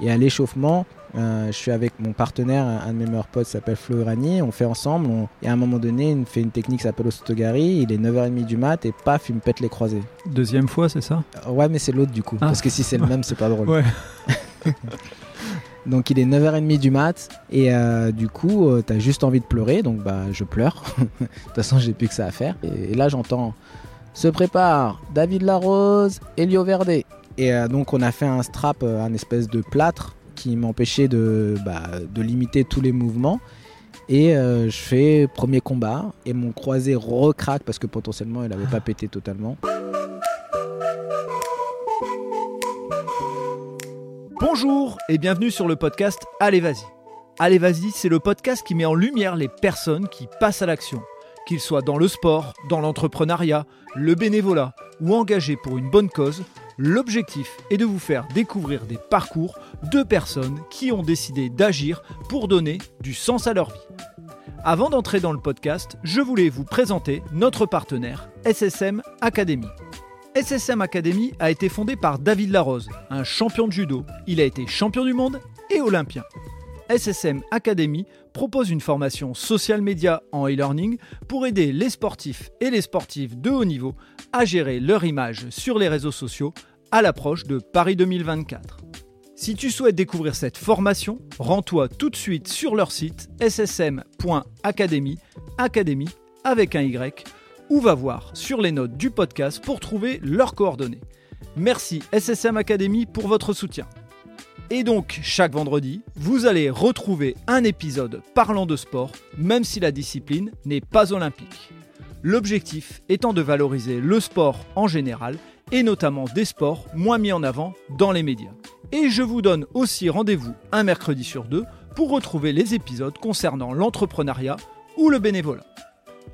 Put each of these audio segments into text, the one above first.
Et à l'échauffement, euh, je suis avec mon partenaire, un de mes meilleurs potes s'appelle Flo Urani, on fait ensemble, et à un moment donné, il fait une technique qui s'appelle Ostogari, il est 9h30 du mat, et paf, il me pète les croisés. Deuxième fois, c'est ça? Euh, Ouais, mais c'est l'autre du coup, Ah. parce que si c'est le même, c'est pas drôle. Ouais. Donc il est 9h30 du mat, et euh, du coup, t'as juste envie de pleurer, donc bah je pleure. de toute façon, j'ai plus que ça à faire. Et, et là, j'entends se prépare David Larose, Elio Verde. Et euh, donc on a fait un strap, euh, un espèce de plâtre qui m'empêchait de, bah, de limiter tous les mouvements. Et euh, je fais premier combat et mon croisé recraque parce que potentiellement il avait pas pété totalement. Bonjour et bienvenue sur le podcast Allez Vas-y. Allez Vas-y, c'est le podcast qui met en lumière les personnes qui passent à l'action, qu'ils soient dans le sport, dans l'entrepreneuriat, le bénévolat ou engagés pour une bonne cause. L'objectif est de vous faire découvrir des parcours de personnes qui ont décidé d'agir pour donner du sens à leur vie. Avant d'entrer dans le podcast, je voulais vous présenter notre partenaire SSM Academy. SSM Academy a été fondé par David Larose, un champion de judo. Il a été champion du monde et olympien. SSM Academy propose une formation social média en e-learning pour aider les sportifs et les sportifs de haut niveau à gérer leur image sur les réseaux sociaux à l'approche de Paris 2024. Si tu souhaites découvrir cette formation, rends-toi tout de suite sur leur site ssm.academy, academy avec un Y, ou va voir sur les notes du podcast pour trouver leurs coordonnées. Merci SSM Academy pour votre soutien. Et donc, chaque vendredi, vous allez retrouver un épisode parlant de sport, même si la discipline n'est pas olympique. L'objectif étant de valoriser le sport en général, et notamment des sports moins mis en avant dans les médias. Et je vous donne aussi rendez-vous un mercredi sur deux pour retrouver les épisodes concernant l'entrepreneuriat ou le bénévolat.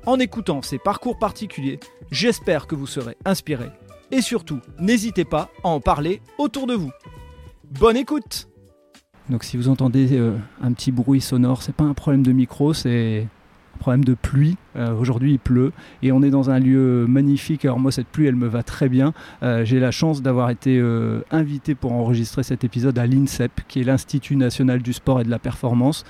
En écoutant ces parcours particuliers, j'espère que vous serez inspiré. Et surtout, n'hésitez pas à en parler autour de vous. Bonne écoute Donc si vous entendez euh, un petit bruit sonore, c'est pas un problème de micro, c'est de pluie. Euh, Aujourd'hui il pleut et on est dans un lieu magnifique. Alors moi cette pluie elle me va très bien. Euh, J'ai la chance d'avoir été euh, invité pour enregistrer cet épisode à l'INSEP, qui est l'Institut national du sport et de la performance.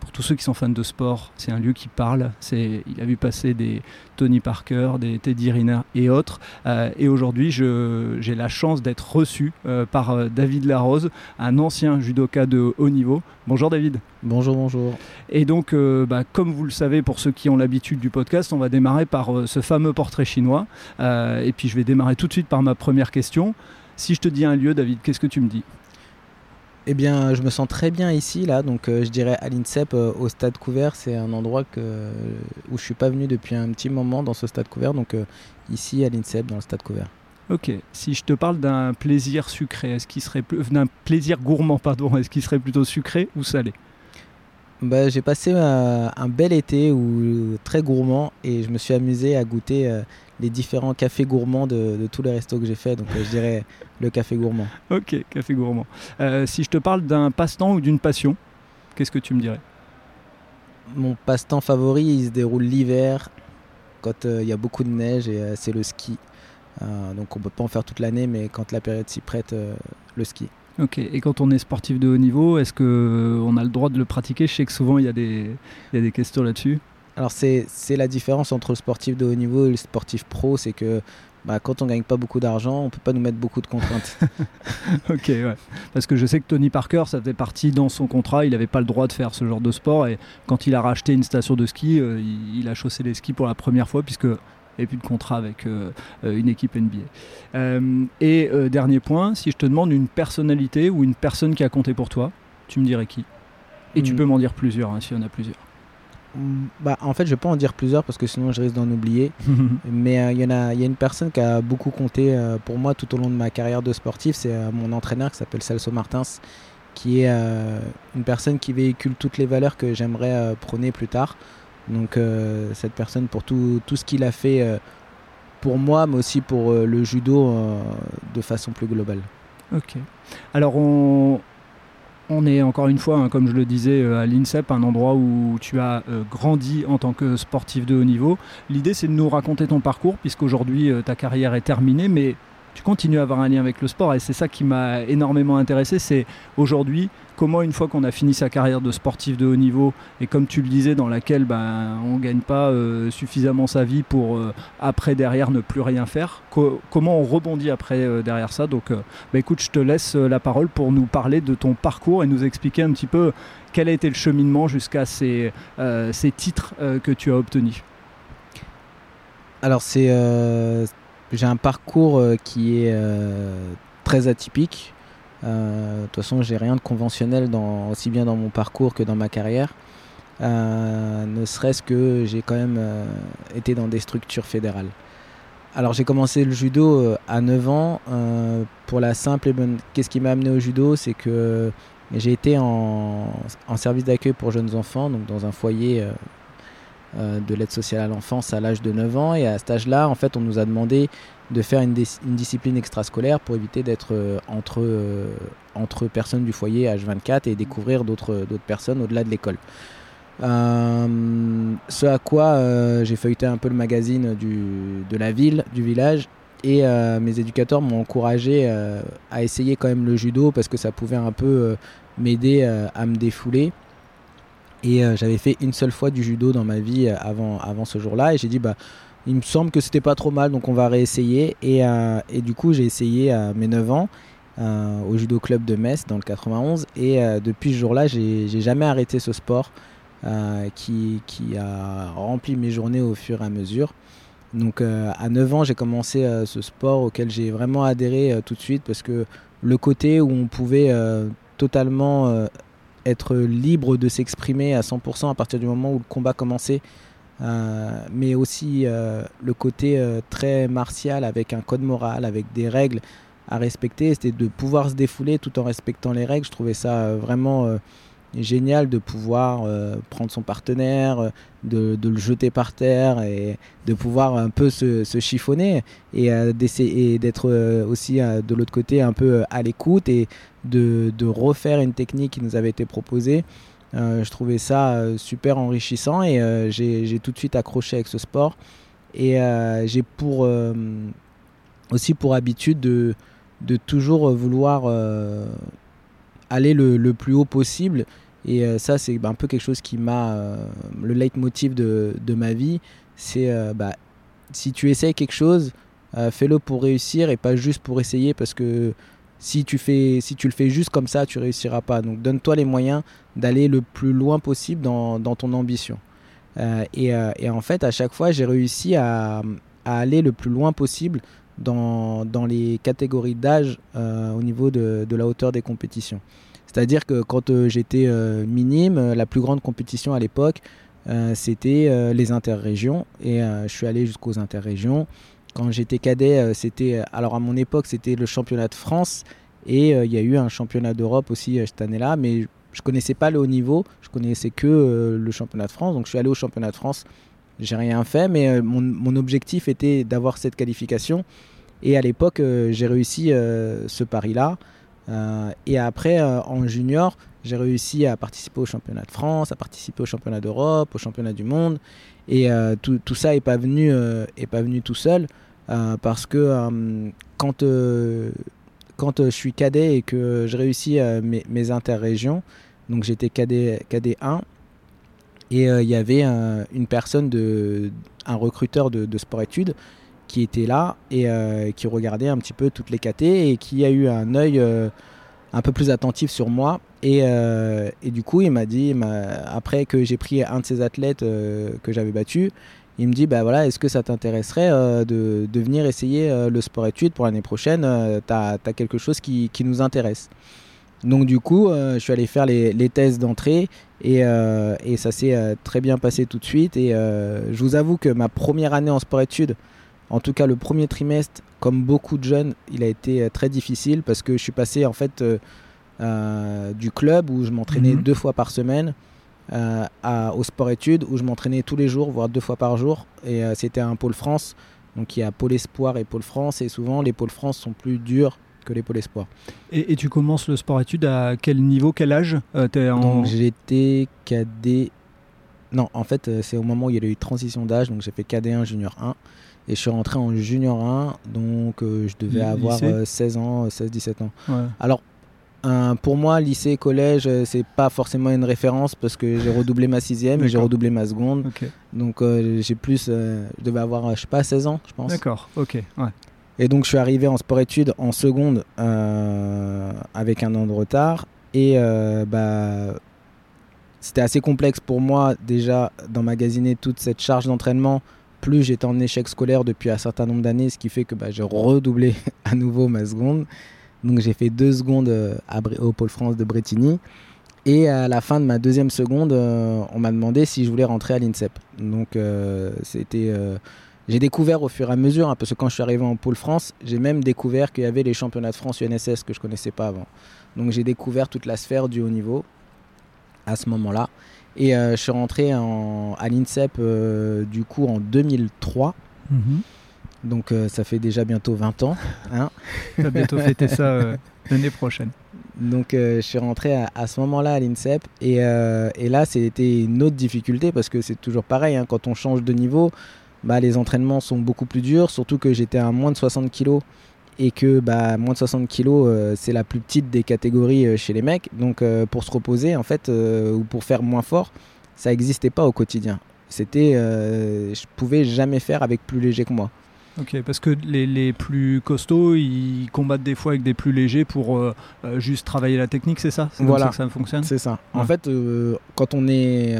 Pour tous ceux qui sont fans de sport, c'est un lieu qui parle. C'est, il a vu passer des Tony Parker, des Teddy Riner et autres. Euh, et aujourd'hui, j'ai la chance d'être reçu euh, par euh, David Larose, un ancien judoka de haut niveau. Bonjour David. Bonjour, bonjour. Et donc, euh, bah, comme vous le savez, pour ceux qui ont l'habitude du podcast, on va démarrer par ce fameux portrait chinois. Et puis, je vais démarrer tout de suite par ma première question. Si je te dis un lieu, David, qu'est-ce que tu me dis? Eh bien, je me sens très bien ici, là. Donc, euh, je dirais à l'INSEP, euh, au stade couvert. C'est un endroit que, où je suis pas venu depuis un petit moment dans ce stade couvert. Donc, euh, ici, à l'INSEP, dans le stade couvert. Ok. Si je te parle d'un plaisir sucré, est-ce qu'il serait plus... d'un plaisir gourmand, pardon, est-ce qu'il serait plutôt sucré ou salé? Bah, j'ai passé un bel été où, très gourmand et je me suis amusé à goûter les différents cafés gourmands de, de tous les restos que j'ai fait. Donc, euh, je dirais le café gourmand. Ok, café gourmand. Euh, si je te parle d'un passe-temps ou d'une passion, qu'est-ce que tu me dirais? Mon passe-temps favori, il se déroule l'hiver, quand euh, il y a beaucoup de neige et euh, c'est le ski. Euh, donc on peut pas en faire toute l'année, mais quand la période s'y prête, le ski. Ok, et quand on est sportif de haut niveau, est-ce qu'on a le droit de le pratiquer? Je sais que souvent y il y a des questions là-dessus. Alors c'est la différence entre le sportif de haut niveau et le sportif pro, c'est que bah, quand on gagne pas beaucoup d'argent, on peut pas nous mettre beaucoup de contraintes. ok, ouais. Parce que je sais que Tony Parker, ça faisait partie dans son contrat, il n'avait pas le droit de faire ce genre de sport. Et quand il a racheté une station de ski, euh, il, il a chaussé les skis pour la première fois, puisque avait plus de contrat avec euh, euh, une équipe NBA. Euh, et dernier point, si je te demande une personnalité ou une personne qui a compté pour toi, tu me dirais qui? Et tu Hmm. peux m'en dire plusieurs, hein, s'il y en a plusieurs. Mm, bah, en fait, je vais pas en dire plusieurs parce que sinon je risque d'en oublier. Mais euh, il y en a, il y a une personne qui a beaucoup compté euh, pour moi tout au long de ma carrière de sportif. C'est euh, mon entraîneur qui s'appelle Celso Martins, qui est une personne qui véhicule toutes les valeurs que j'aimerais prôner plus tard. Donc cette personne pour tout, tout ce qu'il a fait pour moi, mais aussi pour le judo de façon plus globale. Ok. Alors on, on est encore une fois, hein, comme je le disais, euh, à l'INSEP, un endroit où tu as euh, grandi en tant que sportif de haut niveau. L'idée c'est de nous raconter ton parcours, puisqu'aujourd'hui euh, ta carrière est terminée, mais tu continues à avoir un lien avec le sport et c'est ça qui m'a énormément intéressé. C'est aujourd'hui comment une fois qu'on a fini sa carrière de sportif de haut niveau et comme tu le disais dans laquelle ben, on ne gagne pas euh, suffisamment sa vie pour euh, après derrière ne plus rien faire, comment on rebondit après euh, derrière ça? Donc bah, écoute, je te laisse la parole pour nous parler de ton parcours et nous expliquer un petit peu quel a été le cheminement jusqu'à ces, ces titres que tu as obtenus. Alors c'est j'ai un parcours qui est très atypique. Euh, de toute façon, j'ai rien de conventionnel aussi bien dans mon parcours que dans ma carrière. Euh, ne serait-ce que j'ai quand même euh, été dans des structures fédérales. Alors j'ai commencé le judo à 9 ans pour la simple et bonne... Qu'est-ce qui m'a amené au judo? C'est que j'ai été en, en service d'accueil pour jeunes enfants, donc dans un foyer de l'aide sociale à l'enfance à l'âge de 9 ans. Et à cet âge-là, en fait, on nous a demandé de faire une, discipline extrascolaire pour éviter d'être euh, entre, euh, entre personnes du foyer H24 et découvrir d'autres personnes au-delà de l'école. Euh, ce à quoi j'ai feuilleté un peu le magazine de la ville, du village, et mes éducateurs m'ont encouragé à essayer quand même le judo parce que ça pouvait un peu m'aider à me défouler. Et j'avais fait une seule fois du judo dans ma vie avant, avant ce jour-là, et j'ai dit bah il me semble que c'était pas trop mal, donc on va réessayer. Et, euh, et du coup, j'ai essayé à mes 9 ans euh, au judo club de Metz dans le 91. Et euh, depuis ce jour-là, j'ai jamais arrêté ce sport qui, qui, a rempli mes journées au fur et à mesure. Donc à 9 ans, j'ai commencé ce sport auquel j'ai vraiment adhéré tout de suite parce que le côté où on pouvait totalement être libre de s'exprimer à 100% à partir du moment où le combat commençait, euh, mais aussi euh, le côté euh, très martial avec un code moral, avec des règles à respecter, c'était de pouvoir se défouler tout en respectant les règles. Je trouvais ça vraiment génial de pouvoir prendre son partenaire, de, le jeter par terre et de pouvoir un peu se, chiffonner et, d'essayer d'être aussi de l'autre côté un peu à l'écoute et de, refaire une technique qui nous avait été proposée. Euh, je trouvais ça euh, super enrichissant et euh, j'ai tout de suite accroché avec ce sport. Et j'ai pour aussi pour habitude de, de toujours vouloir aller le, plus haut possible. Et ça, c'est un peu quelque chose qui m'a. le leitmotiv de, de ma vie, c'est bah, si tu essayes quelque chose, fais-le pour réussir et pas juste pour essayer parce que si tu, fais, si tu le fais juste comme ça, tu réussiras pas. Donc donne-toi les moyens d'aller le plus loin possible dans, dans ton ambition. Euh, et, euh, et, en fait, à chaque fois, j'ai réussi à, à, aller le plus loin possible dans, dans les catégories d'âge euh, au niveau de, de, la hauteur des compétitions. C'est-à-dire que quand j'étais minime, la plus grande compétition à l'époque, c'était les interrégions. Et je suis allé jusqu'aux interrégions. Quand j'étais cadet, euh, c'était. Alors à mon époque, c'était le championnat de France. Et euh, il y a eu un championnat d'Europe aussi euh, cette année-là. Mais je connaissais pas le haut niveau. Je connaissais que le championnat de France. Donc je suis allé au championnat de France. J'ai rien fait. Mais mon, objectif était d'avoir cette qualification. Et à l'époque, j'ai réussi ce pari-là. et après, en junior, j'ai réussi à participer au championnat de France, à participer au championnat d'Europe, au championnat du monde. Et tout, tout, ça n'est pas, pas venu tout seul. Euh, parce que euh, quand, euh, quand je suis cadet et que je réussis mes, interrégions, donc j'étais cadet, cadet 1, et il y avait une personne, de, un recruteur de, de sport-études qui était là et qui regardait un petit peu toutes les KT et qui a eu un œil un peu plus attentif sur moi. Et, et du coup, il m'a dit, après que j'ai pris un de ces athlètes que j'avais battu, il me dit bah voilà, est-ce que ça t'intéresserait euh, de, de, venir essayer euh, le sport-études pour l'année prochaine euh, Tu as, quelque chose qui, qui, nous intéresse. Donc du coup, je suis allé faire les, les tests d'entrée et, et, ça s'est très bien passé tout de suite. Et je vous avoue que ma première année en sport-études, en tout cas le premier trimestre, comme beaucoup de jeunes, il a été très difficile parce que je suis passé en fait du club où je m'entraînais mhm. deux fois par semaine euh, au sport-études où je m'entraînais tous les jours, voire deux fois par jour. Et euh, c'était un pôle France. Donc il y a pôle espoir et pôle France. Et souvent, les pôles France sont plus durs que les pôles espoir. Et, tu commences le sport-études à quel niveau, quel âge euh, en... j'étais cadet Non, en fait, c'est au moment où il y a eu transition d'âge, donc j'ai fait KD1, Junior 1. Et je suis rentré en Junior 1, donc je devais avoir 16 ans, 16-17 ans. Alors, pour moi, lycée, collège, c'est pas forcément une référence parce que j'ai redoublé ma sixième et j'ai redoublé ma seconde. Donc j'ai plus, je devais avoir, je sais pas, 16 ans, je pense. D'accord, ok. Ouais. Et donc je suis arrivé en sport-études en seconde euh, avec un an de retard. Et euh, bah, c'était assez complexe pour moi déjà d'emmagasiner toute cette charge d'entraînement. Plus j'étais en échec scolaire depuis un certain nombre d'années, ce qui fait que bah, j'ai redoublé à nouveau ma seconde. Donc j'ai fait deux secondes euh, au Pôle France de Bretigny. Et à la fin de ma deuxième seconde, on m'a demandé si je voulais rentrer à l'INSEP. Donc c'était j'ai découvert au fur et à mesure, hein, parce que quand je suis arrivé en pôle France, j'ai même découvert qu'il y avait les championnats de France UNSS que je connaissais pas avant. Donc j'ai découvert toute la sphère du haut niveau à ce moment-là. Et euh, je suis rentré en, à l'INSEP euh, du coup en 2003. Mhm. Donc euh, ça fait déjà bientôt 20 ans. Hein tu vas bientôt fêter ça l'année prochaine. Donc je suis rentré à, ce moment-là à l'INSEP et, et là c'était une autre difficulté parce que c'est toujours pareil, hein, quand on change de niveau, bah, les entraînements sont beaucoup plus durs, surtout que j'étais à moins de 60 kg et que bah, moins de 60 kg euh, c'est la plus petite des catégories euh, chez les mecs. Donc euh, pour se reposer en fait ou pour faire moins fort, ça n'existait pas au quotidien. C'était, je pouvais jamais faire avec plus léger que moi. Ok, parce que les, les, plus costauds, ils combattent des fois avec des plus légers pour juste travailler la technique, c'est ça? C'est voilà. ça que ça fonctionne? C'est ça. En fait, quand on est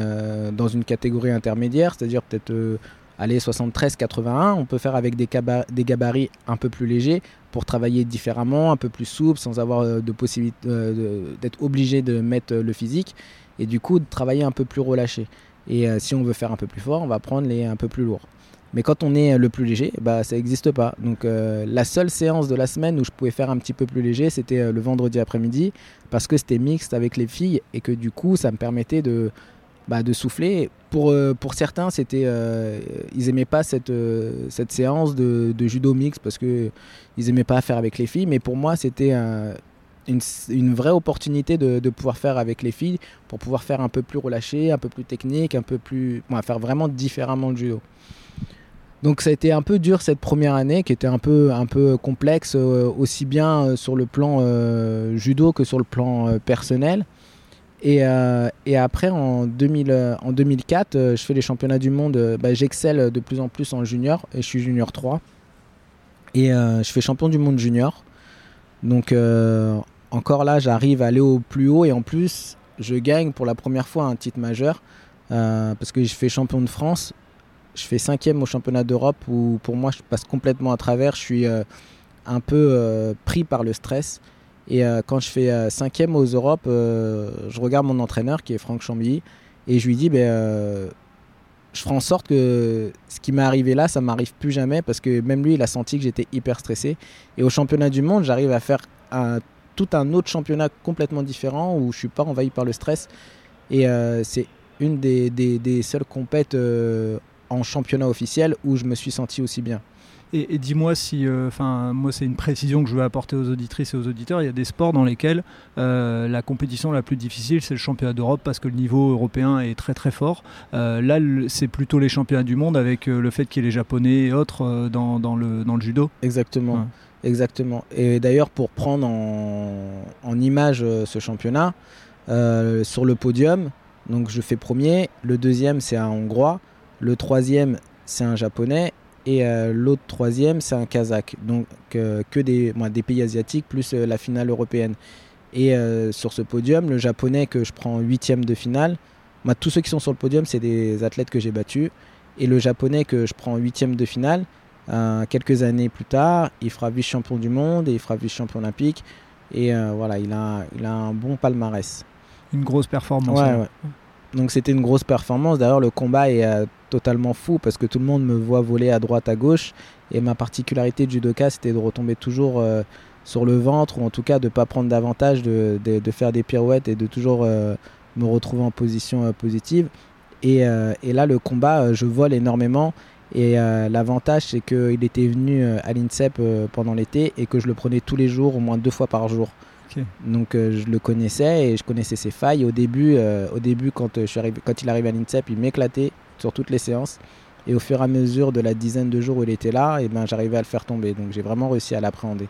dans une catégorie intermédiaire, c'est-à-dire peut-être allez 73-81, on peut faire avec des, des, gabarits un peu plus légers pour travailler différemment, un peu plus souple, sans avoir euh, de possibilité euh, d'être obligé de mettre le physique et du coup de travailler un peu plus relâché. Et euh, si on veut faire un peu plus fort, on va prendre les un peu plus lourds. Mais quand on est le plus léger, bah, ça n'existe pas. Donc la seule séance de la semaine où je pouvais faire un petit peu plus léger, c'était le vendredi après-midi, parce que c'était mixte avec les filles et que du coup, ça me permettait de, bah, de souffler. Pour, euh, pour certains, c'était, euh, ils n'aimaient pas cette, euh, cette séance de, judo mix parce qu'ils n'aimaient pas faire avec les filles. Mais pour moi, c'était une, une, vraie opportunité de, de, pouvoir faire avec les filles pour pouvoir faire un peu plus relâché, un peu plus technique, un peu plus. faire vraiment différemment le judo. Donc ça a été un peu dur cette première année qui était un peu, un peu complexe aussi bien sur le plan judo que sur le plan personnel. Euh, et, après, en, 2000, euh, en 2004, euh, je fais les championnats du monde. Bah, j'excelle de plus en plus en junior et je suis junior 3. Et je fais champion du monde junior. Donc encore là, j'arrive à aller au plus haut et en plus, je gagne pour la première fois un titre majeur parce que je fais champion de France. Je fais cinquième au championnat d'Europe où pour moi, je passe complètement à travers. Je suis un peu pris par le stress. Et euh, quand je fais euh, cinquième aux Europes, euh, je regarde mon entraîneur qui est Franck Chambilly et je lui dis ben, je ferai en sorte que ce qui m'est arrivé là, ça m'arrive plus jamais parce que même lui, il a senti que j'étais hyper stressé. Et au championnat du monde, j'arrive à faire tout un autre championnat complètement différent où je suis pas envahi par le stress. Et c'est une des, des, des seules compètes en championnat officiel où je me suis senti aussi bien. Et, dis-moi si, euh, enfin, moi c'est une précision que je veux apporter aux auditrices et aux auditeurs. Il y a des sports dans lesquels euh, la compétition la plus difficile, c'est le championnat d'Europe parce que le niveau européen est très très fort. Euh, là, c'est plutôt les championnats du monde avec le fait qu'il y ait les Japonais et autres dans, dans, le, dans le judo. Exactement. Exactement. Et d'ailleurs, pour prendre en, en image ce championnat, sur le podium, donc je fais premier, le deuxième c'est un Hongrois, le troisième c'est un Japonais et euh, l'autre troisième, c'est un Kazakh. Donc euh, que des, des pays asiatiques plus euh, la finale européenne. Et sur ce podium, le japonais que je prends huitième de finale, tous ceux qui sont sur le podium, c'est des athlètes que j'ai battus. Et le japonais que je prends huitième de finale, quelques années plus tard, il fera vice-champion du monde et il fera vice-champion olympique. Et voilà, il a, il a un bon palmarès. Une grosse performance. Ouais, ouais. Donc c'était une grosse performance. D'ailleurs, le combat est euh, totalement fou parce que tout le monde me voit voler à droite, à gauche. Et ma particularité de judoka, c'était de retomber toujours euh, sur le ventre ou en tout cas de ne pas prendre davantage, de, faire des pirouettes et de toujours euh, me retrouver en position positive. Et, là, le combat, je vole énormément. Et l'avantage, c'est qu'il était venu à l'INSEP pendant l'été et que je le prenais tous les jours, au moins deux fois par jour. Donc je le connaissais et je connaissais ses failles. Au début, au début quand, je suis arrivé, quand il arrivait à l'INSEP, il m'éclatait sur toutes les séances. Et au fur et à mesure de la dizaine de jours où il était là, et ben, j'arrivais à le faire tomber. Donc j'ai vraiment réussi à l'appréhender.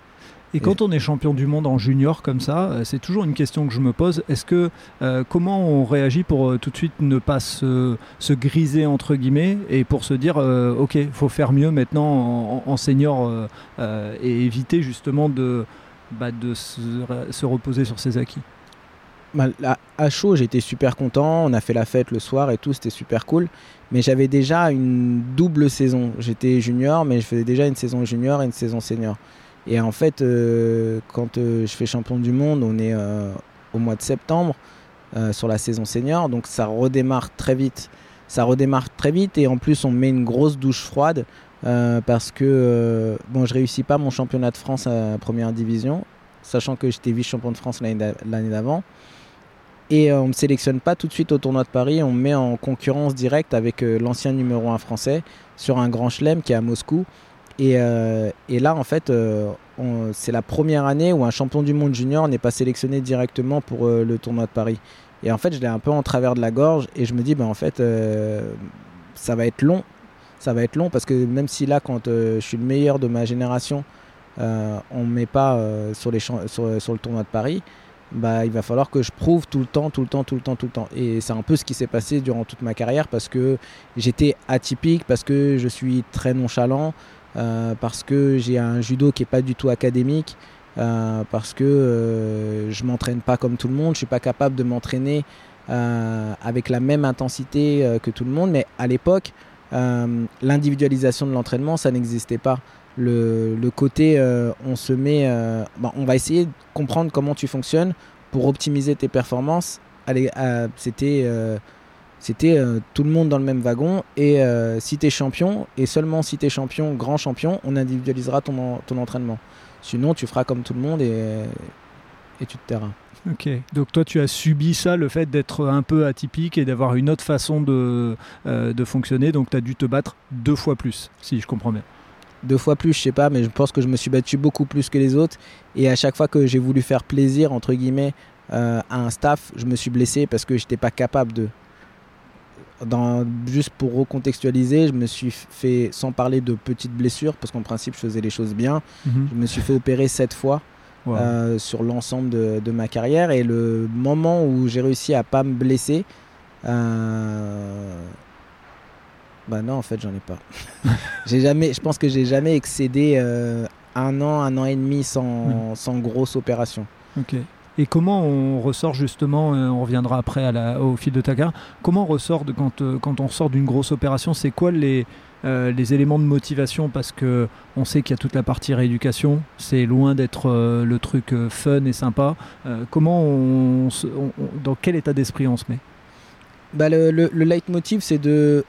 Et quand on est champion du monde en junior comme ça, euh, c'est toujours une question que je me pose. Est-ce que euh, comment on réagit pour euh, tout de suite ne pas se, griser entre guillemets et pour se dire ok, il faut faire mieux maintenant en, senior et éviter justement de, bah, de se, reposer sur ses acquis? Bah, à chaud, j'étais super content. On a fait la fête le soir et tout, c'était super cool. Mais j'avais déjà une double saison. J'étais junior, mais je faisais déjà une saison junior et une saison senior. Et en fait, euh, quand euh, je fais champion du monde, on est euh, au mois de septembre sur la saison senior, donc ça redémarre très vite. Ça redémarre très vite et en plus on met une grosse douche froide parce que bon, je réussis pas mon championnat de France à première division, sachant que j'étais vice-champion de France l'année d'avant. Et on ne me sélectionne pas tout de suite au tournoi de Paris, on me met en concurrence directe avec l'ancien numéro 1 français sur un grand chelem qui est à Moscou. Euh, et, là, en fait, euh, c'est la première année où un champion du monde junior n'est pas sélectionné directement pour euh, le tournoi de Paris. Et en fait, je l'ai un peu en travers de la gorge et je me dis, ben, en fait, ça va être long. Ça va être long parce que même si là, quand je suis le meilleur de ma génération, on ne met pas sur, les sur, le tournoi de Paris, bah, il va falloir que je prouve tout le temps, tout le temps, tout le temps, tout le temps. Et c'est un peu ce qui s'est passé durant toute ma carrière parce que j'étais atypique, parce que je suis très nonchalant, euh, parce que j'ai un judo qui n'est pas du tout académique, euh, parce que euh, je m'entraîne pas comme tout le monde, je suis pas capable de m'entraîner avec la même intensité que tout le monde. Mais à l'époque, l'individualisation de l'entraînement, ça n'existait pas. Le, côté, on se met, bah, on va essayer de comprendre comment tu fonctionnes pour optimiser tes performances. C'était c'était euh, tout le monde dans le même wagon. Et euh, si tu es champion, et seulement si tu es champion, grand champion, on individualisera ton, ton entraînement. Sinon, tu feras comme tout le monde et, tu te tairas. Ok, donc toi tu as subi ça, le fait d'être un peu atypique et d'avoir une autre façon de, euh, de fonctionner, donc tu as dû te battre deux fois plus, si je comprends bien. Deux fois plus, je sais pas, mais je pense que je me suis battu beaucoup plus que les autres. Et à chaque fois que j'ai voulu faire plaisir, entre guillemets, à un staff, je me suis blessé parce que j'étais pas capable de juste pour recontextualiser, je me suis fait, sans parler de petites blessures, parce qu'en principe je faisais les choses bien, mhm. je me suis fait opérer sept fois euh, sur l'ensemble de, ma carrière. Et le moment où j'ai réussi à pas me blesser, euh, bah non, en fait, j'en ai pas. j'ai jamais, je pense que j'ai jamais excédé euh, un an, un an et demi sans, sans grosse opération. Ok. Et comment on ressort justement, euh, on reviendra après au fil de ta carrière, comment on ressort de, quand, euh, quand on sort d'une grosse opération C'est quoi les, euh, les éléments de motivation? Parce que on sait qu'il y a toute la partie rééducation, c'est loin d'être le truc fun et sympa. comment on, dans quel état d'esprit on se met? Bah le, le, leitmotiv, c'est de,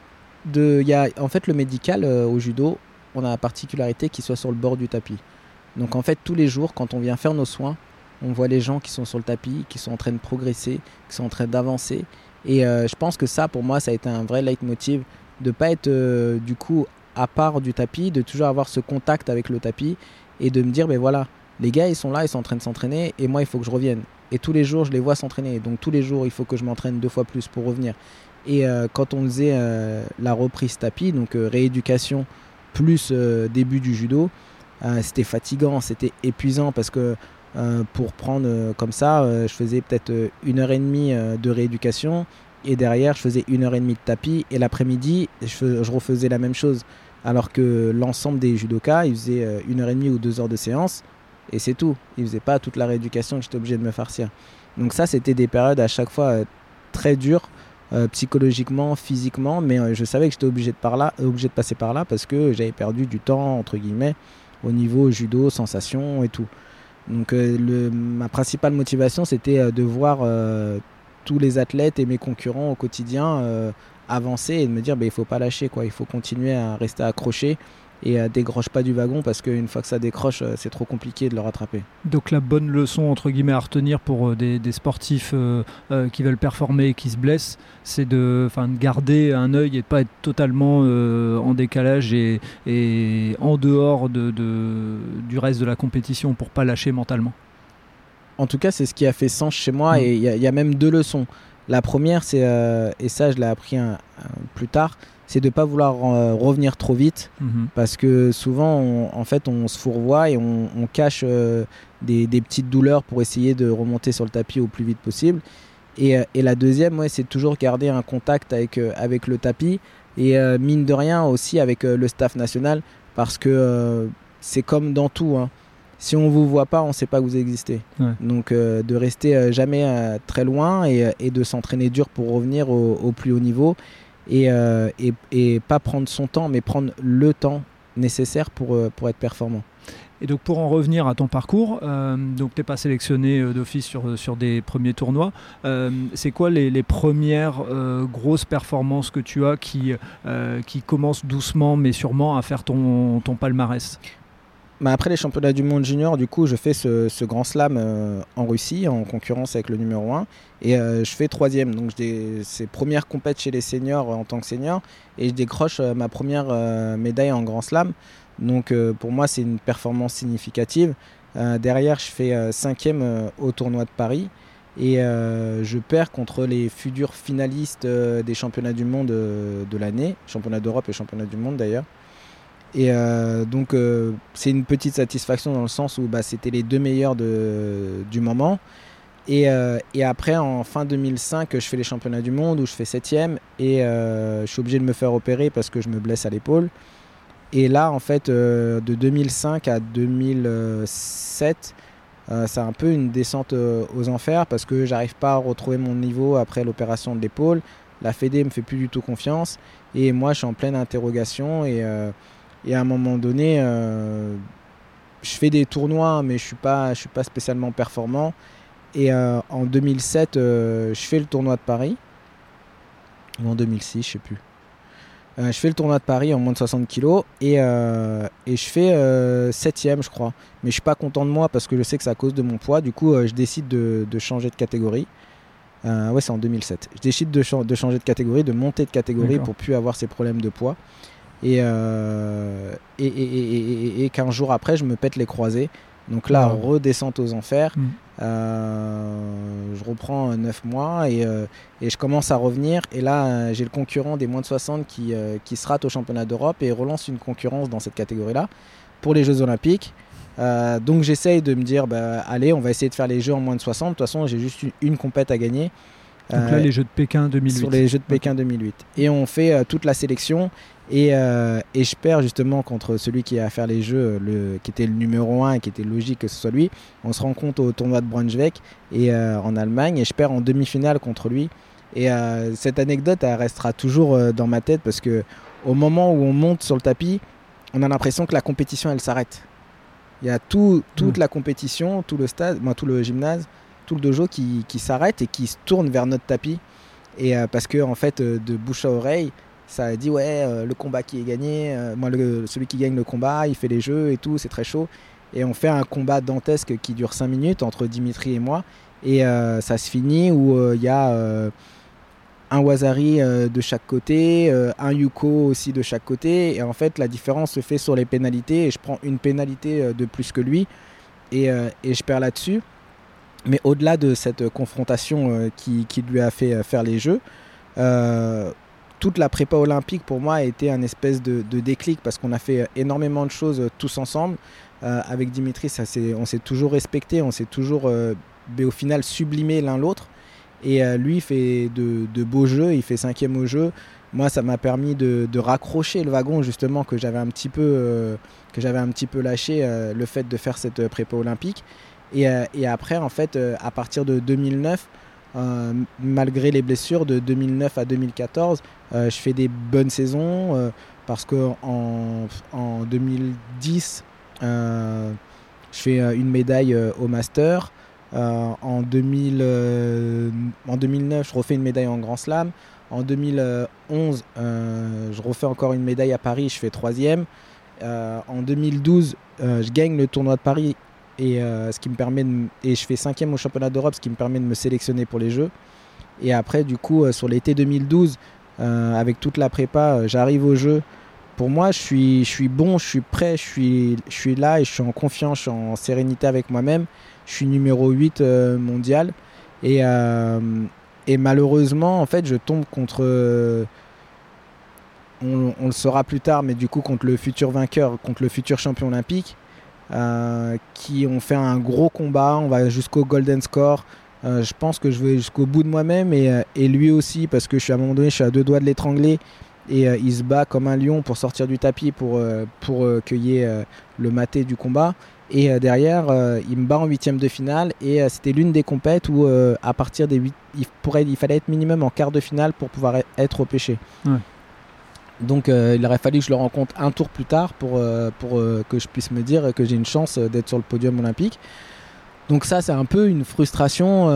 de y a, en fait le médical au judo, on a la particularité qu'il soit sur le bord du tapis. Donc en fait tous les jours, quand on vient faire nos soins, on voit les gens qui sont sur le tapis, qui sont en train de progresser, qui sont en train d'avancer. Et euh, je pense que ça, pour moi, ça a été un vrai leitmotiv de pas être euh, du coup à part du tapis, de toujours avoir ce contact avec le tapis et de me dire, ben voilà, les gars, ils sont là, ils sont en train de s'entraîner et moi, il faut que je revienne. Et tous les jours, je les vois s'entraîner. Donc tous les jours, il faut que je m'entraîne deux fois plus pour revenir. Et euh, quand on faisait la reprise tapis, donc rééducation plus début du judo, c'était fatigant, c'était épuisant parce que euh, pour prendre euh, comme ça, euh, je faisais peut-être une heure et demie de rééducation et derrière je faisais une heure et demie de tapis et l'après-midi je, refaisais la même chose. Alors que l'ensemble des judokas, ils faisaient une heure et demie ou deux heures de séance et c'est tout. Ils faisaient pas toute la rééducation que j'étais obligé de me farcir. Donc ça, c'était des périodes à chaque fois très dures. Psychologiquement, physiquement, mais je savais que j'étais obligé de, par là, obligé de passer par là parce que j'avais perdu du temps, entre guillemets, au niveau judo, sensation et tout. Donc euh, ma principale motivation, c'était euh, de voir euh, tous les athlètes et mes concurrents au quotidien avancer et de me dire bah, il faut pas lâcher, quoi. il faut continuer à rester accroché et euh, décroche pas du wagon parce qu'une fois que ça décroche, euh, c'est trop compliqué de le rattraper. Donc la bonne leçon entre guillemets à retenir pour euh, des, sportifs qui veulent performer et qui se blessent, c'est de, de garder un œil et de pas être totalement en décalage et, en dehors de, du reste de la compétition pour pas lâcher mentalement. En tout cas, c'est ce qui a fait sens chez moi Mm. et il y, a- il y a même deux leçons. La première, c'est, euh, et ça je l'ai appris un- un- plus tard, c'est de ne pas vouloir euh, revenir trop vite Mhm. parce que souvent, on- en fait, on se fourvoie et on, on cache euh, des, des petites douleurs pour essayer de remonter sur le tapis au plus vite possible. Et, euh, et la deuxième, ouais, c'est toujours garder un contact avec, avec le tapis et mine de rien aussi avec le staff national parce que c'est comme dans tout. hein. Si on vous voit pas, on sait pas que vous existez. Ouais. Donc euh, de rester euh, jamais euh, très loin et, et de s'entraîner dur pour revenir au, au plus haut niveau et, euh, et, et pas prendre son temps, mais prendre le temps nécessaire pour, euh, pour être performant. Et donc pour en revenir à ton parcours, euh, donc t'es pas sélectionné d'office sur, sur des premiers tournois. C'est quoi les, les premières grosses performances que tu as qui, qui commencent doucement mais sûrement à faire ton, ton palmarès? Bah, après les championnats du monde junior, du coup, je fais ce, grand slam euh, en Russie en concurrence avec le numéro 1 et euh, je fais troisième. Donc, c'est première compète chez les seniors euh, en tant que senior et je décroche ma première médaille en grand slam. Donc, pour moi, c'est une performance significative. Derrière, je fais cinquième au tournoi de Paris et je perds contre les futurs finalistes des championnats du monde de l'année, championnat d'Europe et championnat du monde d'ailleurs. Et euh, donc, euh, c'est une petite satisfaction dans le sens où bah, c'était les deux meilleurs de, du moment. Et, euh, et après, en fin 2005, je fais les championnats du monde où je fais septième et je suis obligé de me faire opérer parce que je me blesse à l'épaule. Et là, en fait, de 2005 à 2007, euh, c'est un peu une descente aux enfers parce que j'arrive pas à retrouver mon niveau après l'opération de l'épaule. La Fédé me fait plus du tout confiance et moi, je suis en pleine interrogation et et à un moment donné, euh, je fais des tournois, mais je suis pas, je suis pas spécialement performant. Et euh, en 2007, euh, je fais le tournoi de Paris. Ou en 2006, je sais plus. Je fais le tournoi de Paris en moins de 60 kilos et, et je fais septième, je crois. Mais je suis pas content de moi parce que je sais que c'est à cause de mon poids. Du coup, je décide de, de changer de catégorie. Ouais, c'est en 2007. Je décide de, de changer de catégorie, de monter de catégorie pour plus avoir ces problèmes de poids. Et, euh, et, et, et, 15 jours après, je me pète les croisés. Donc là, Wow. redescente aux enfers. Mm. Euh, je reprends 9 mois et, euh, et je commence à revenir. Et là, euh, j'ai le concurrent des moins de 60 qui, euh, qui se rate au championnat d'Europe et relance une concurrence dans cette catégorie-là pour les Jeux Olympiques. Euh, donc j'essaye de me dire, bah, allez, on va essayer de faire les Jeux en moins de 60. De toute façon, j'ai juste une, une compète à gagner. Donc Euh, là, les Jeux de Pékin 2008. sur les Jeux de Pékin 2008. Et on fait euh, toute la sélection. Et, euh, et je perds justement contre celui qui a à faire les Jeux, euh, le, qui était le numéro 1 et qui était logique que ce soit lui. On se rencontre au tournoi de Braunschweig et, euh, en Allemagne et je perds en demi-finale contre lui. Et euh, cette anecdote, elle restera toujours euh, dans ma tête parce que au moment où on monte sur le tapis, on a l'impression que la compétition, elle s'arrête. Il y a tout, toute Mm. la compétition, tout le stade, moi, tout le gymnase, tout le dojo qui, qui s'arrête et qui se tourne vers notre tapis. Et euh, parce que en fait, euh, de bouche à oreille, ça dit ouais, euh, le combat qui est gagné, moi le, celui qui gagne le combat, il fait les jeux et tout, c'est très chaud. Et on fait un combat dantesque qui dure 5 minutes entre Dimitri et moi. Et ça se finit où il y a un Wazari de chaque côté, un Yuko aussi de chaque côté. Et en fait, la différence se fait sur les pénalités. Et je prends une pénalité de plus que lui. Et, et je perds là-dessus. Mais au-delà de cette confrontation euh, qui, lui a fait euh, faire les jeux, euh, toute la prépa olympique pour moi a été un espèce de, déclic parce qu'on a fait énormément de choses tous ensemble. Avec Dimitri, on s'est toujours respecté, on s'est toujours, au final, sublimé l'un l'autre. Et lui, il fait de, beaux jeux, il fait cinquième au jeu. Moi, ça m'a permis de, de raccrocher le wagon justement que j'avais un petit peu, que j'avais un petit peu lâché le fait de faire cette prépa olympique. Et, euh, et après, en fait, euh, à partir de 2009, euh, malgré les blessures de 2009 à 2014, euh, je fais des bonnes saisons parce que en, en 2010, euh, je fais une médaille au Master. En, 2000, en 2009, je refais une médaille en Grand Slam. En 2011, euh, je refais encore une médaille à Paris, je fais troisième. En 2012, euh, je gagne le tournoi de Paris et, euh, ce qui me permet et je fais cinquième au championnat d'Europe, ce qui me permet de me sélectionner pour les Jeux. Et après, du coup, euh, sur l'été 2012, euh, avec toute la prépa, j'arrive aux Jeux pour moi, je suis, bon, je suis prêt, je suis, là et je suis en confiance, je suis en sérénité avec moi-même. Je suis numéro 8 euh, mondial. Et, malheureusement, en fait, je tombe contre. On, le saura plus tard, mais du coup, contre le futur vainqueur, contre le futur champion olympique, qui ont fait un gros combat. On va jusqu'au Golden Score. Euh, je pense que je vais jusqu'au bout de moi-même et, euh, et, lui aussi, parce que je suis à un moment donné, je suis à deux doigts de l'étrangler. Et euh, il se bat comme un lion pour sortir du tapis pour, euh, pour cueillir le maté du combat. Et derrière, il me bat en huitième de finale. Et c'était l'une des compètes où, à partir des 8, il, pourrait, il fallait être minimum en quart de finale pour pouvoir être au. Ouais. Donc euh, il aurait fallu que je le rencontre un tour plus tard pour, euh, pour euh, que je puisse me dire que j'ai une chance d'être sur le podium olympique. Donc ça c'est un peu une frustration.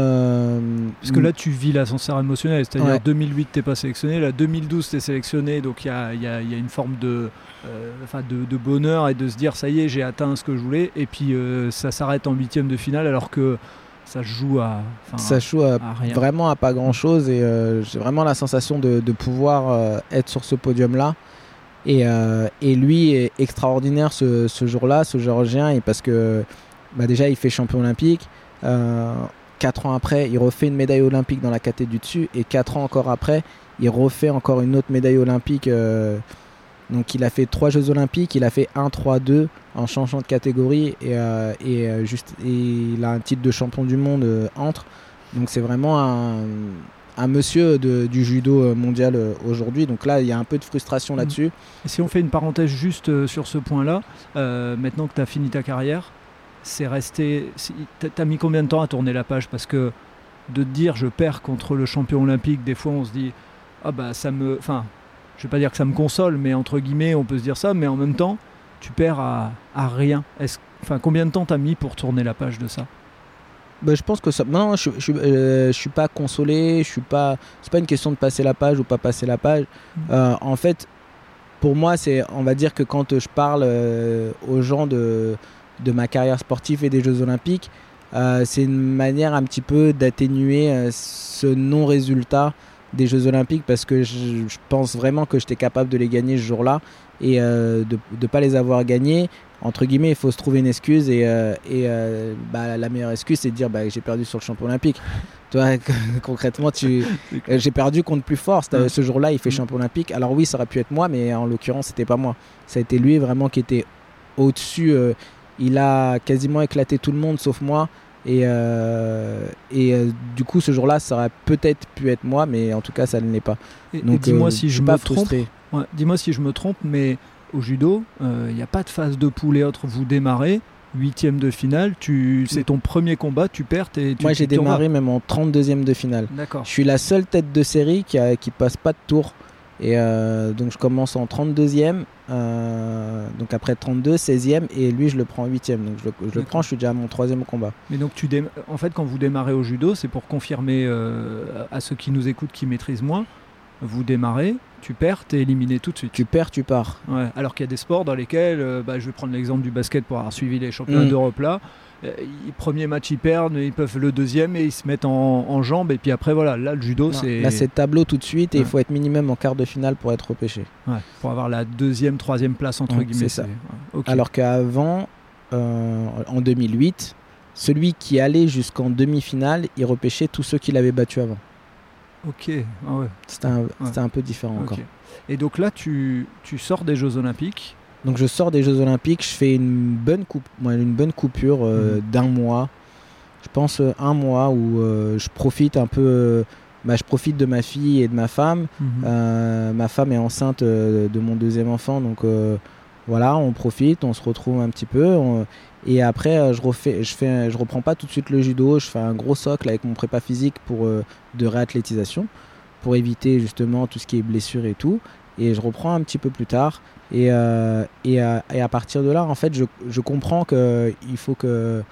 Parce que là tu vis l'ascenseur émotionnel, c'est-à-dire ouais. 2008 t'es pas sélectionné, là 2012 t'es sélectionné, donc il y a, y, a, y a, une forme de, de, de, bonheur et de se dire ça y est j'ai atteint ce que je voulais, et puis ça s'arrête en huitième de finale alors que ça joue à ça joue à, à vraiment à pas grand chose et euh, j'ai vraiment la sensation de, de pouvoir euh, être sur ce podium là et, euh, et, lui est extraordinaire ce, ce jour-là ce géorgien et parce que bah déjà il fait champion olympique quatre ans après il refait une médaille olympique dans la catégorie du dessus et quatre ans encore après il refait encore une autre médaille olympique donc il a fait trois Jeux Olympiques, il a fait 1, 3, 2 en changeant de catégorie et, euh, et, euh, juste, et il a un titre de champion du monde euh, entre. Donc c'est vraiment un, un monsieur de, du judo mondial aujourd'hui. Donc là, il y a un peu de frustration là-dessus. Et si on fait une parenthèse juste sur ce point-là, maintenant que tu as fini ta carrière, c'est resté. Tu as mis combien de temps à tourner la page? Parce que de te dire je perds contre le champion olympique, des fois on se dit ah bah ça me. Enfin, je vais pas dire que ça me console, mais entre guillemets, on peut se dire ça, mais en même temps, tu perds à, à rien. Enfin, combien de temps t'as mis pour tourner la page de ça? Bah, je pense que ça. Non, je, je, euh, je suis pas consolé. Je suis pas. C'est pas une question de passer la page ou pas passer la page. Mmh. Euh, en fait, pour moi, c'est. On va dire que quand je parle euh, aux gens de, de ma carrière sportive et des Jeux Olympiques, euh, c'est une manière un petit peu d'atténuer euh, ce non-résultat des Jeux Olympiques parce que je, je pense vraiment que j'étais capable de les gagner ce jour-là et euh, de ne pas les avoir gagnés. Entre guillemets, il faut se trouver une excuse et, euh, et euh, bah, la meilleure excuse, c'est de dire bah, j'ai perdu sur le champion olympique. tu vois, concrètement, tu... j'ai perdu contre plus fort. Ce jour-là, il fait champion olympique. Alors oui, ça aurait pu être moi, mais en l'occurrence, c'était pas moi. Ça a été lui vraiment qui était au-dessus. Il a quasiment éclaté tout le monde sauf moi. Et, euh, et euh, du coup, ce jour-là, ça aurait peut-être pu être moi, mais en tout cas, ça ne l'est pas. Et, Donc, dis-moi euh, si je me trompe. Ouais, dis-moi si je me trompe, mais au judo, il n'y a pas de phase de poule et autres. Vous démarrez, huitième de finale, tu... c'est ton premier combat, tu perds. Et tu, Moi, j'ai démarré même en 32e de finale. D'accord. Je suis la seule tête de série qui, a, qui passe pas de tour. Et euh, donc je commence en 32e, euh, donc après 32, 16e, et lui je le prends en 8e. Donc je le, je le prends, je suis déjà à mon troisième combat. Mais donc tu en fait quand vous démarrez au judo, c'est pour confirmer euh, à ceux qui nous écoutent, qui maîtrisent moins, vous démarrez, tu perds, t'es éliminé tout de suite. Tu perds, tu pars. Ouais, alors qu'il y a des sports dans lesquels, euh, bah, je vais prendre l'exemple du basket pour avoir suivi les championnats mmh. d'Europe là, premier match ils perdent, ils peuvent le deuxième et ils se mettent en, en jambes et puis après voilà, là le judo c'est... Là c'est tableau tout de suite et ouais. il faut être minimum en quart de finale pour être repêché. Ouais, pour avoir la deuxième, troisième place entre ouais, guillemets. C'est ça. Okay. Alors qu'avant, euh, en 2008, celui qui allait jusqu'en demi-finale, il repêchait tous ceux qu'il avait battus avant. Ok, ah ouais. C'était un, un, peu différent okay. encore. Et donc là, tu, tu sors des Jeux Olympiques donc je sors des Jeux Olympiques, je fais une bonne, coupe, une bonne coupure euh, mmh. d'un mois. Je pense euh, un mois où euh, je profite un peu. Bah, je profite de ma fille et de ma femme. Mmh. ma femme est enceinte de mon deuxième enfant, donc voilà, on profite, on se retrouve un petit peu. On, et après, je refais, je fais, je reprends pas tout de suite le judo. Je fais un gros socle avec mon prépa physique pour de réathlétisation, pour éviter justement tout ce qui est blessure et tout. Et je reprends un petit peu plus tard. Et, euh, et, euh, à partir de là, en fait, je, je comprends qu'il faut que,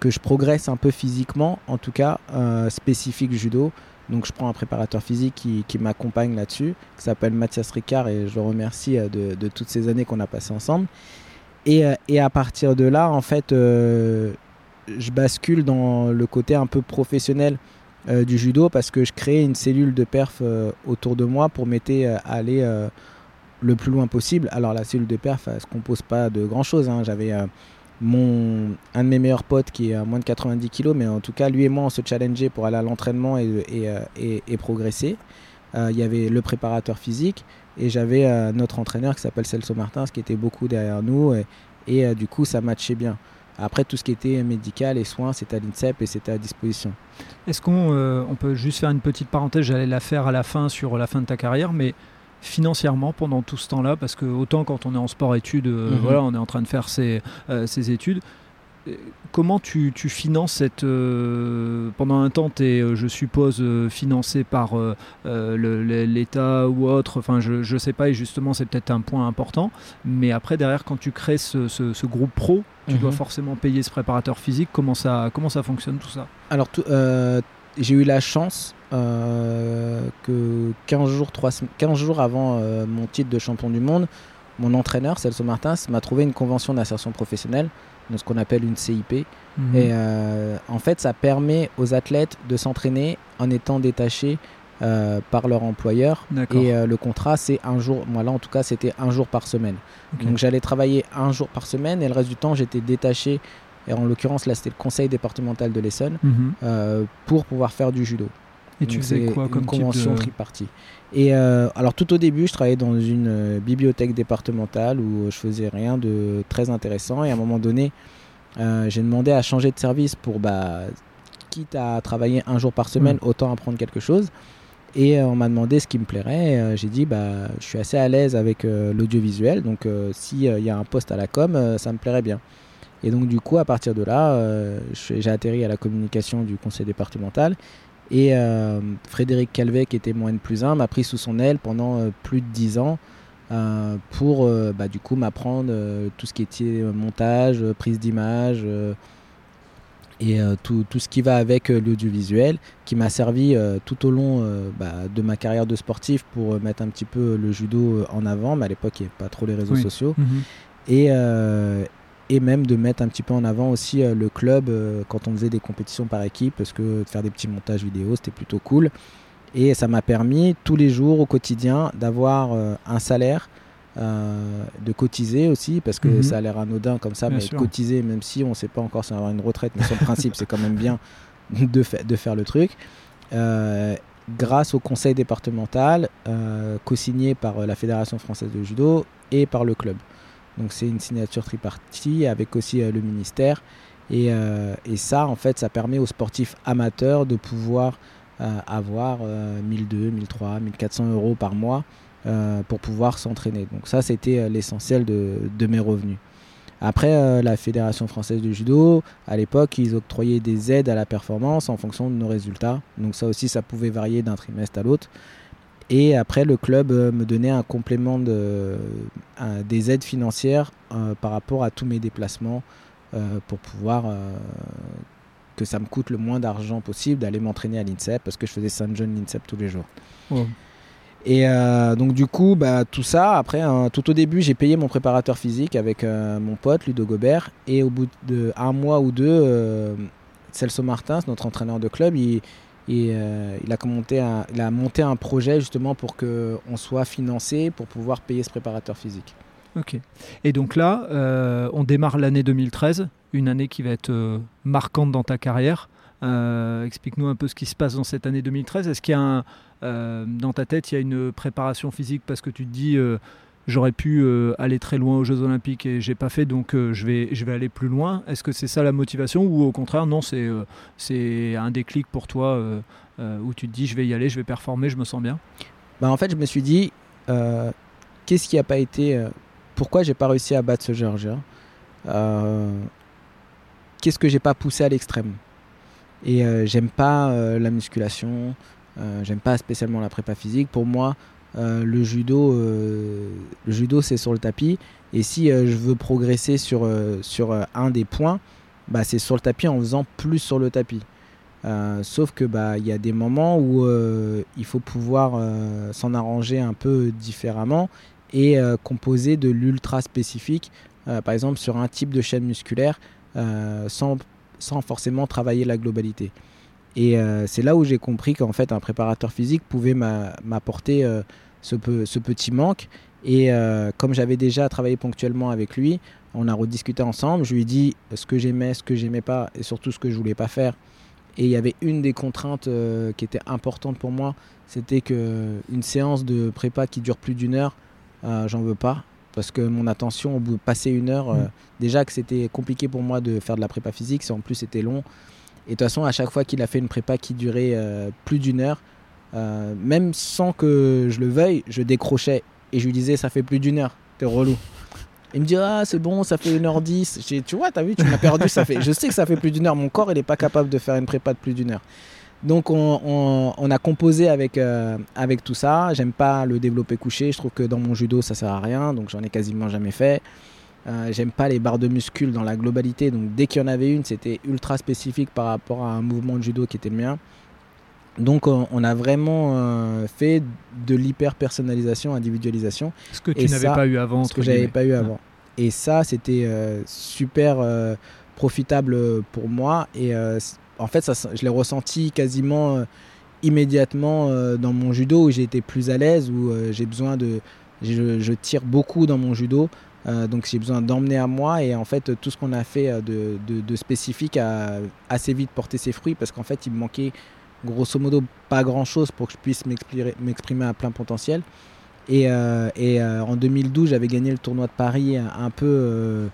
que je progresse un peu physiquement, en tout cas euh, spécifique judo. Donc je prends un préparateur physique qui, qui m'accompagne là-dessus, qui s'appelle Mathias Ricard, et je le remercie de, de toutes ces années qu'on a passées ensemble. Et, et, à partir de là, en fait, je bascule dans le côté un peu professionnel euh, du judo parce que je crée une cellule de perf euh, autour de moi pour m'aider à aller le plus loin possible. Alors la cellule de perf, elle se compose pas de grand chose. hein. J'avais euh, un de mes meilleurs potes qui est à moins de 90 kg, mais en tout cas lui et moi on se challengeait pour aller à l'entraînement et, et, euh, et- progresser. Euh, Il y avait le préparateur physique et j'avais euh, notre entraîneur qui s'appelle Celso Martins qui était beaucoup derrière nous et, euh, du coup ça matchait bien. Après tout ce qui était médical et soins c'était à l'INSEP et c'était à disposition. Est-ce qu'on euh, on peut juste faire une petite parenthèse? J'allais la faire à la fin sur la fin de ta carrière, mais financièrement pendant tout ce temps-là, parce que autant quand on est en sport-études, euh, Mhm. voilà, on est en train de faire ses, euh, ses études. Euh, Comment tu, tu finances cette. euh, pendant un temps, tu es, je suppose, euh, financé par euh, euh, l'État ou autre. Enfin, je ne sais pas, et justement, c'est peut-être un point important. Mais après, derrière, quand tu crées ce, ce- ce groupe pro, tu Mhm. dois forcément payer ce préparateur physique. Comment ça, comment ça fonctionne tout ça? Alors, euh, j'ai eu la chance euh, que 15 jours, 3 sem- 15 jours avant euh, mon titre de champion du monde, mon entraîneur, Celso Martins, m'a trouvé une convention d'insertion professionnelle, ce qu'on appelle une CIP. Et euh, en fait, ça permet aux athlètes de s'entraîner en étant détachés euh, par leur employeur. Et euh, le contrat, c'est un jour, moi là en tout cas, c'était un jour par semaine. Donc j'allais travailler un jour par semaine et le reste du temps, j'étais détaché. Et en l'occurrence, là, c'était le conseil départemental de l'Essonne Mhm. pour pouvoir faire du judo. Et tu faisais quoi une comme type convention de... tripartie. Et euh, alors tout au début, je travaillais dans une euh, bibliothèque départementale où je faisais rien de très intéressant. Et à un moment donné, euh, j'ai demandé à changer de service pour, bah, quitte à travailler un jour par semaine, autant apprendre quelque chose. Et euh, on m'a demandé ce qui me plairait. Euh, j'ai dit, bah, je suis assez à l'aise avec euh, l'audiovisuel. Donc euh, s'il y a un poste à la com, euh, ça me plairait bien. Et donc du coup, à partir de là, euh, j'ai atterri à la communication du conseil départemental. Et euh, Frédéric Calvet, qui était mon N plus 1, m'a pris sous son aile pendant euh, plus de 10 ans euh, pour bah, du coup m'apprendre tout ce qui était montage, prise d'image et tout, tout ce qui va avec l'audiovisuel, qui m'a servi tout au long bah, de ma carrière de sportif pour mettre un petit peu le judo en avant. Mais à l'époque, il n'y avait pas trop les réseaux Oui. sociaux Mhm. et, et même de mettre un petit peu en avant aussi euh, le club euh, quand on faisait des compétitions par équipe parce que de faire des petits montages vidéo c'était plutôt cool et ça m'a permis tous les jours au quotidien d'avoir euh, un salaire de cotiser aussi parce que Mhm. ça a l'air anodin comme ça Bien mais sûr. cotiser même si on ne sait pas encore si on va avoir une retraite mais sur le principe c'est quand même bien de, fa- de faire le truc grâce au conseil départemental co-signé par la Fédération française de judo et par le club. Donc c'est une signature tripartie avec aussi euh, le ministère. Et, euh, et ça, en fait, ça permet aux sportifs amateurs de pouvoir euh, avoir euh, 1200, 1300, 1400 euros par mois pour pouvoir s'entraîner. Donc ça, c'était l'essentiel de, de mes revenus. Après, la Fédération française de judo, à l'époque, ils octroyaient des aides à la performance en fonction de nos résultats. Donc ça aussi, ça pouvait varier d'un trimestre à l'autre. Et après, le club euh, me donnait un complément de, des aides financières euh, par rapport à tous mes déplacements euh, pour pouvoir euh, que ça me coûte le moins d'argent possible d'aller m'entraîner à l'INSEP parce que je faisais Saint John l'INSEP tous les jours. Et euh, donc du coup, bah, tout ça, après, hein, tout au début, j'ai payé mon préparateur physique avec euh, mon pote Ludo Gobert. Et au bout de un mois ou deux, euh, Celso Martins, notre entraîneur de club, il, il, euh, il a, un, il a monté un projet justement pour qu'on soit financé pour pouvoir payer ce préparateur physique. Ok. Et donc là, euh, on démarre l'année 2013, une année qui va être euh, marquante dans ta carrière. Explique-nous un peu ce qui se passe dans cette année 2013. Est-ce qu'il y a dans ta tête, il y a une préparation physique parce que tu te dis j'aurais pu euh, aller très loin aux Jeux Olympiques et j'ai pas fait, donc euh, je vais je vais aller plus loin. Est-ce que c'est ça la motivation ou au contraire non, c'est euh, un déclic pour toi où tu te dis je vais y aller, je vais performer, je me sens bien? Bah, en fait, je me suis dit, qu'est-ce qui n'a pas été. pourquoi j'ai pas réussi à battre ce Géorgien Euh, Qu'est-ce que j'ai pas poussé à l'extrême? Et j'aime pas la musculation, j'aime pas spécialement la prépa physique. Pour moi, le judo, euh, le judo c'est sur le tapis. Et si euh, je veux progresser sur, euh, euh, un des points, bah, c'est sur le tapis en faisant plus sur le tapis. Euh, sauf que bah il y a des moments où euh, il faut pouvoir euh, s'en arranger un peu différemment et euh, composer de l'ultra spécifique, euh, par exemple sur un type de chaîne musculaire, euh, sans forcément travailler la globalité. Et euh, c'est là où j'ai compris qu'en fait un préparateur physique pouvait m'a- m'apporter euh, ce, pe- ce petit manque Et comme j'avais déjà travaillé ponctuellement avec lui, on a rediscuté ensemble. Je lui ai dit ce que j'aimais, ce que j'aimais pas et surtout ce que je voulais pas faire. Et il y avait une des contraintes qui était importante pour moi, c'était que une séance de prépa qui dure plus d'une heure, j'en veux pas parce que mon attention au bout de passer une heure, mm. déjà que c'était compliqué pour moi de faire de la prépa physique, en plus c'était long. Et de toute façon, à chaque fois qu'il a fait une prépa qui durait euh, plus d'une heure, euh, même sans que je le veuille, je décrochais et je lui disais ça fait plus d'une heure, t'es relou. Il me dit ah c'est bon, ça fait 1h10. Tu vois, t'as vu, tu m'as perdu, ça fait. Je sais que ça fait plus d'une heure. Mon corps il n'est pas capable de faire une prépa de plus d'une heure. Donc on, a composé avec, euh, avec tout ça. J'aime pas le développer couché. Je trouve que dans mon judo ça sert à rien, donc j'en ai quasiment jamais fait. Euh, j'aime pas les barres de muscles dans la globalité, donc dès qu'il y en avait une, c'était ultra spécifique par rapport à un mouvement de judo qui était le mien. Donc on a vraiment euh, fait de l'hyper personnalisation, individualisation. Ce que tu n'avais pas eu avant. Ce que j'avais pas eu avant. Et ça, c'était euh, super profitable pour moi. Et en fait, ça, je l'ai ressenti quasiment immédiatement dans mon judo où j'ai été plus à l'aise, où j'ai besoin de, je, tire beaucoup dans mon judo. Euh, donc j'ai besoin d'emmener à moi et en fait tout ce qu'on a fait euh, de, spécifique a assez vite porté ses fruits parce qu'en fait il me manquait grosso modo pas grand chose pour que je puisse m'exprimer à plein potentiel. Et, euh, en 2012 j'avais gagné le tournoi de Paris un, peu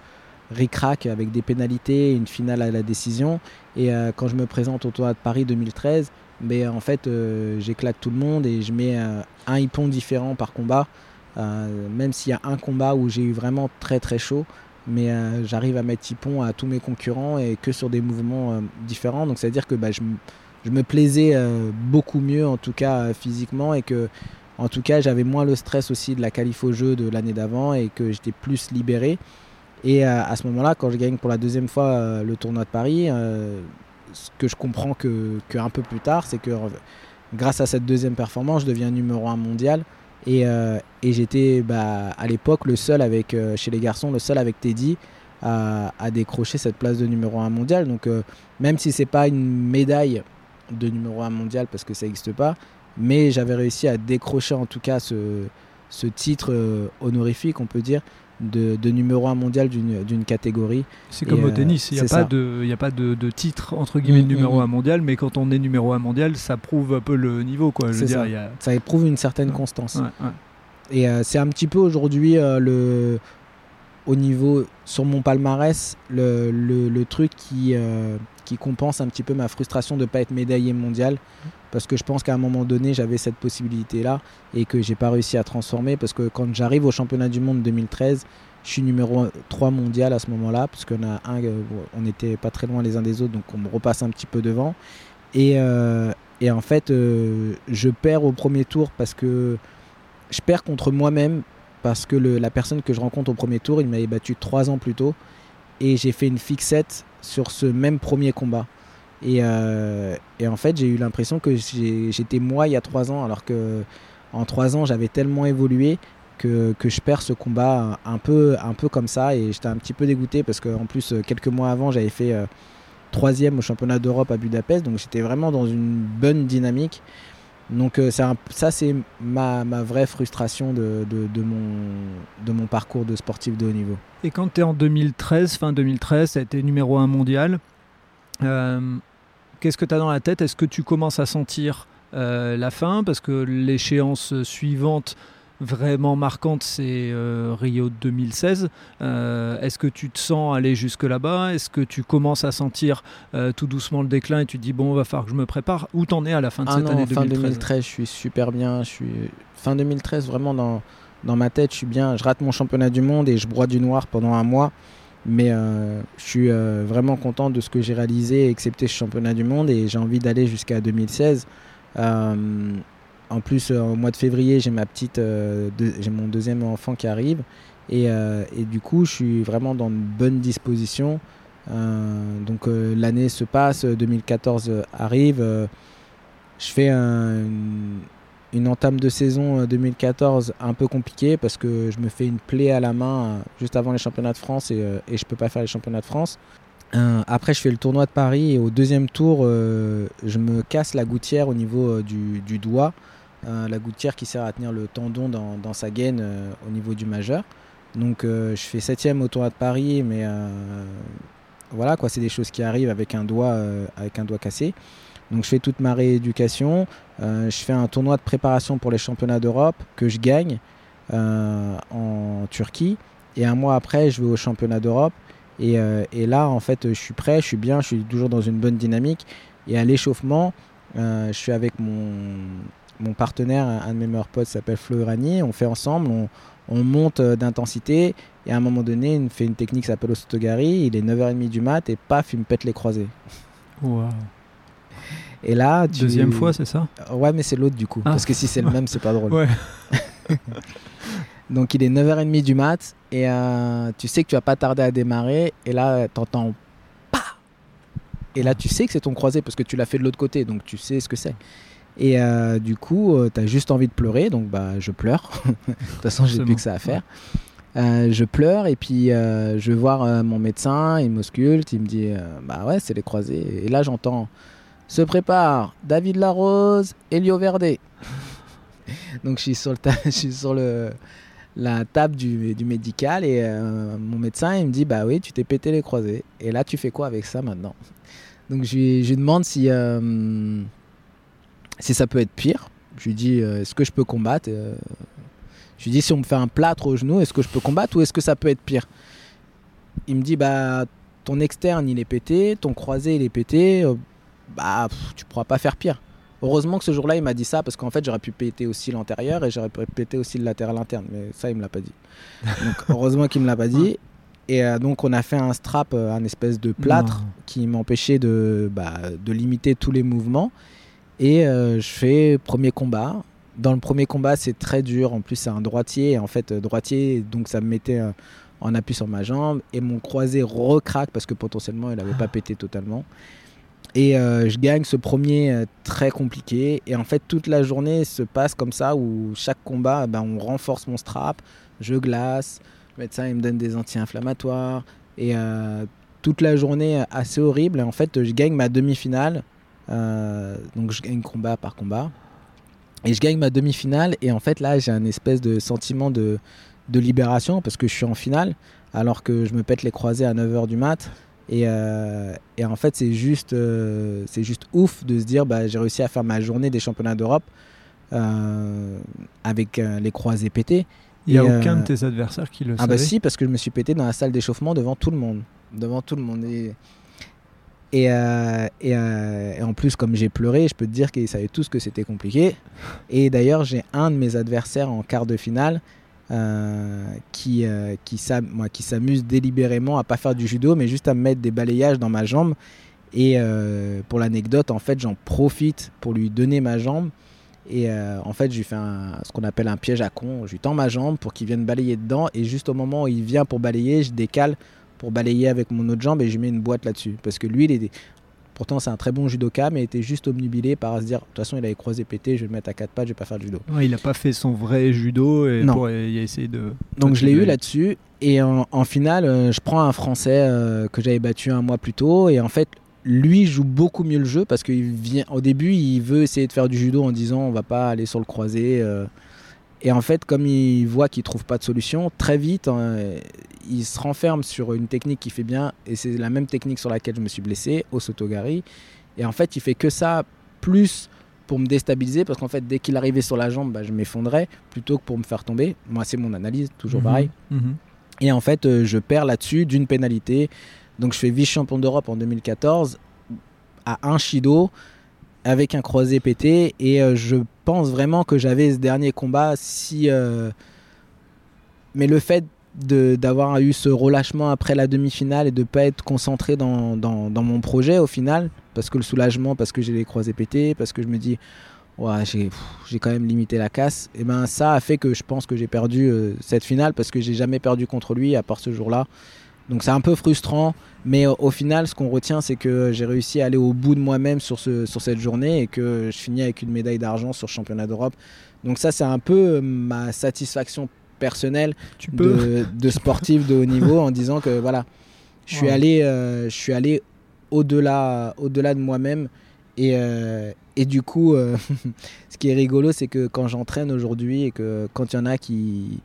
ric-rac avec des pénalités, une finale à la décision. Et quand je me présente au tournoi de Paris 2013, mais ben, en fait j'éclate tout le monde et je mets un hippon différent par combat. Euh, même s'il y a un combat où j'ai eu vraiment très très chaud, mais euh, j'arrive à mettre Tipon à tous mes concurrents et que sur des mouvements euh, différents. Donc c'est-à-dire que bah, je, je, me plaisais beaucoup mieux en tout cas physiquement et que en tout cas j'avais moins le stress aussi de la qualif au jeu de l'année d'avant et que j'étais plus libéré. Et à ce moment-là, quand je gagne pour la deuxième fois le tournoi de Paris, ce que je comprends que, que peu plus tard, c'est que grâce à cette deuxième performance, je deviens numéro un mondial. Euh, et, j'étais bah, à l'époque le seul avec, euh, chez les garçons, le seul avec Teddy à, décrocher cette place de numéro 1 mondial. Donc euh, même si c'est pas une médaille de numéro 1 mondial parce que ça n'existe pas, mais j'avais réussi à décrocher en tout cas ce, ce titre honorifique, on peut dire, de, numéro 1 mondial d'une catégorie. C'est comme au tennis, il n'y a, pas de, a pas de, titre entre guillemets de mm, numéro 1 mm, mm. mondial, mais quand on est numéro 1 mondial, ça prouve un peu le niveau. Quoi. ça. Dire, ça éprouve une certaine constance. Et euh, c'est un petit peu aujourd'hui euh, le au niveau sur mon palmarès le, le, truc qui, euh, qui compense un petit peu ma frustration de ne pas être médaillé mondial parce que je pense qu'à un moment donné j'avais cette possibilité là et que j'ai pas réussi à transformer parce que quand j'arrive au championnat du monde 2013 je suis numéro 3 mondial à ce moment là parce qu'on a un on n'était pas très loin les uns des autres donc on me repasse un petit peu devant et, et en fait je perds au premier tour parce que je perds contre moi-même parce que la personne que je rencontre au premier tour, il m'avait battu trois ans plus tôt. Et j'ai fait une fixette sur ce même premier combat. Et, euh, en fait, j'ai eu l'impression que j'étais moi il y a trois ans, alors que en trois ans, j'avais tellement évolué que, je perds ce combat un peu, un peu comme ça. Et j'étais un petit peu dégoûté parce qu'en plus, quelques mois avant, j'avais fait euh, troisième au championnat d'Europe à Budapest. Donc j'étais vraiment dans une bonne dynamique. Donc euh, ça, c'est ma, vraie frustration de, mon, parcours de sportif de haut niveau. Et quand tu es en 2013, fin 2013, tu as été numéro 1 mondial, euh, qu'est-ce que tu as dans la tête? Est-ce que tu commences à sentir euh, la fin Parce que l'échéance suivante vraiment marquante, c'est euh, Rio 2016. Euh, est-ce que tu te sens aller jusque là-bas Est-ce que tu commences à sentir euh, tout doucement le déclin et tu te dis bon, va falloir que je me prépare? Où t'en es à la fin de ah cette année 2013 Fin 2013, je suis super bien. Je suis fin 2013 vraiment dans dans ma tête, je suis bien. Je rate mon championnat du monde et je broie du noir pendant un mois. Mais je suis vraiment content de ce que j'ai réalisé, excepté ce championnat du monde, et j'ai envie d'aller jusqu'à 2016. En plus, euh, au mois de février, j'ai ma petite, euh, j'ai mon deuxième enfant qui arrive. Euh, et, du coup, je suis vraiment dans une bonne disposition. donc l'année se passe, 2014 arrive. je fais une, entame de saison 2014 un peu compliquée parce que je me fais une plaie à la main juste avant les championnats de France et, et je peux pas faire les championnats de France. après, je fais le tournoi de Paris et au deuxième tour, je me casse la gouttière au niveau du, doigt. la gouttière qui sert à tenir le tendon dans, sa gaine au niveau du majeur. Donc je fais septième au tournoi de Paris, mais voilà c'est des choses qui arrivent avec un doigt cassé. Donc je fais toute ma rééducation, je fais un tournoi de préparation pour les championnats d'Europe que je gagne en Turquie. Et un mois après, je vais au championnat d'Europe. Et, et, là, en fait, je suis prêt, je suis bien, je suis toujours dans une bonne dynamique. Et à l'échauffement, euh, je suis avec mon, mon partenaire, un de mes meilleurs potes s'appelle Flo Urani. On fait ensemble, on, on monte euh, d'intensité. Et à un moment donné, il fait une technique qui s'appelle Osotogari. Il est 9h30 du mat et paf, il me pète les croisés. Et là, Deuxième fois, c'est ça? Ouais, mais c'est l'autre du coup. Ah. Parce que si c'est le même, c'est pas drôle. Ouais. Donc il est 9h30 du mat et euh, tu sais que tu vas pas tarder à démarrer. Et là, t'entends et là, tu sais que c'est ton croisé parce que tu l'as fait de l'autre côté, donc tu sais ce que c'est. Et euh, du coup, euh, tu as juste envie de pleurer, donc bah, je pleure. de toute façon, j'ai plus que ça à faire. Euh, je pleure et puis je vais voir mon médecin, il m'ausculte, il me dit Bah ouais, c'est les croisés. Et là, j'entends Se prépare David Larose, Elio Verde. donc je suis sur, la table du, médical et mon médecin, il me dit Bah oui, tu t'es pété les croisés. Et là, tu fais quoi avec ça maintenant? Donc je lui, demande si, euh, si ça peut être pire. Je lui dis euh, est-ce que je peux combattre euh, Je lui dis si on me fait un plâtre au genou, est-ce que je peux combattre ou est-ce que ça peut être pire? Il me dit bah ton externe il est pété, ton croisé il est pété, bah tu pourras pas faire pire. Heureusement que ce jour-là il m'a dit ça parce qu'en fait j'aurais pu péter aussi l'antérieur et j'aurais pu péter aussi le latéral interne, mais ça il me l'a pas dit. Donc heureusement qu'il me l'a pas dit. Et euh, donc on a fait un strap, euh, un espèce de plâtre qui m'empêchait de, bah, de limiter tous les mouvements. Et euh, je fais premier combat. Dans le premier combat, c'est très dur. En plus, c'est un droitier. En fait, droitier, donc ça me mettait en appui sur ma jambe. Et mon croisé recraque parce que potentiellement, il n'avait pas pété totalement. Et je gagne ce premier très compliqué. Et en fait, toute la journée se passe comme ça où chaque combat, ben, on renforce mon strap, je glace. Le médecin, il me donne des anti-inflammatoires. Et euh, toute la journée assez horrible. Et en fait, je gagne ma demi-finale. Euh, donc, je gagne combat par combat. Et je gagne ma demi-finale. Et en fait, là, j'ai un espèce de sentiment de, de, libération parce que je suis en finale. Alors que je me pète les croisés à 9h du mat. Et, euh, et en fait, c'est juste, c'est juste ouf de se dire bah, j'ai réussi à faire ma journée des championnats d'Europe avec les croisés pétés. Il n'y a aucun de tes adversaires qui le ah savait. Ah bah si, parce que je me suis pété dans la salle d'échauffement devant tout le monde. Devant tout le monde. Et, et, euh, euh, et, en plus, comme j'ai pleuré, je peux te dire qu'ils savaient tous que c'était compliqué. Et d'ailleurs, j'ai un de mes adversaires en quart de finale euh, qui, qui s'amuse délibérément à pas faire du judo, mais juste à me mettre des balayages dans ma jambe. Et pour l'anecdote, en fait, j'en profite pour lui donner ma jambe et euh, en fait, je lui fais ce qu'on appelle un piège à con. Je lui tends ma jambe pour qu'il vienne balayer dedans. Et juste au moment où il vient pour balayer, je décale pour balayer avec mon autre jambe et je mets une boîte là-dessus. Parce que lui, il est, pourtant, c'est un très bon judoka, mais il était juste omnubilé par se dire de toute façon, il avait croisé pété, je vais le mettre à quatre pattes, je vais pas faire de judo. il n'a pas fait son vrai judo et Pour, il a essayé de. Donc je l'ai eu là-dessus. Et en, finale, euh, je prends un Français euh, que j'avais battu un mois plus tôt. Et en fait, lui joue beaucoup mieux le jeu parce qu'il vient au début il veut essayer de faire du judo en disant on va pas aller sur le croisé euh. Et en fait comme il voit qu'il trouve pas de solution très vite hein, il se renferme sur une technique qui fait bien et c'est la même technique sur laquelle je me suis blessé au Sotogari et en fait il fait que ça plus pour me déstabiliser parce qu'en fait dès qu'il arrivait sur la jambe bah, je m'effondrais plutôt que pour me faire tomber moi c'est mon analyse toujours mhm. pareil mhm. et en fait euh, je perds là-dessus d'une pénalité donc je fais vice-champion d'Europe en 2014 à un Shido avec un croisé pété et euh, je pense vraiment que j'avais ce dernier combat si euh, mais le fait d'avoir eu ce relâchement après la demi-finale et de ne pas être concentré dans, mon projet au final parce que le soulagement parce que j'ai les croisés pétés parce que je me dis ouais, j'ai quand même limité la casse et ben ça a fait que je pense que j'ai perdu euh, cette finale parce que j'ai jamais perdu contre lui à part ce jour-là donc c'est un peu frustrant, mais au, final, ce qu'on retient, c'est que j'ai réussi à aller au bout de moi-même sur, ce, sur cette journée et que je finis avec une médaille d'argent sur le championnat d'Europe. Donc ça, c'est un peu euh, ma satisfaction personnelle de, de, sportif de haut niveau en disant que voilà, je suis allé, euh, je suis allé au-delà, au-delà de moi-même Et, euh, et du coup, euh, ce qui est rigolo, c'est que quand j'entraîne aujourd'hui et que quand il y en a qui,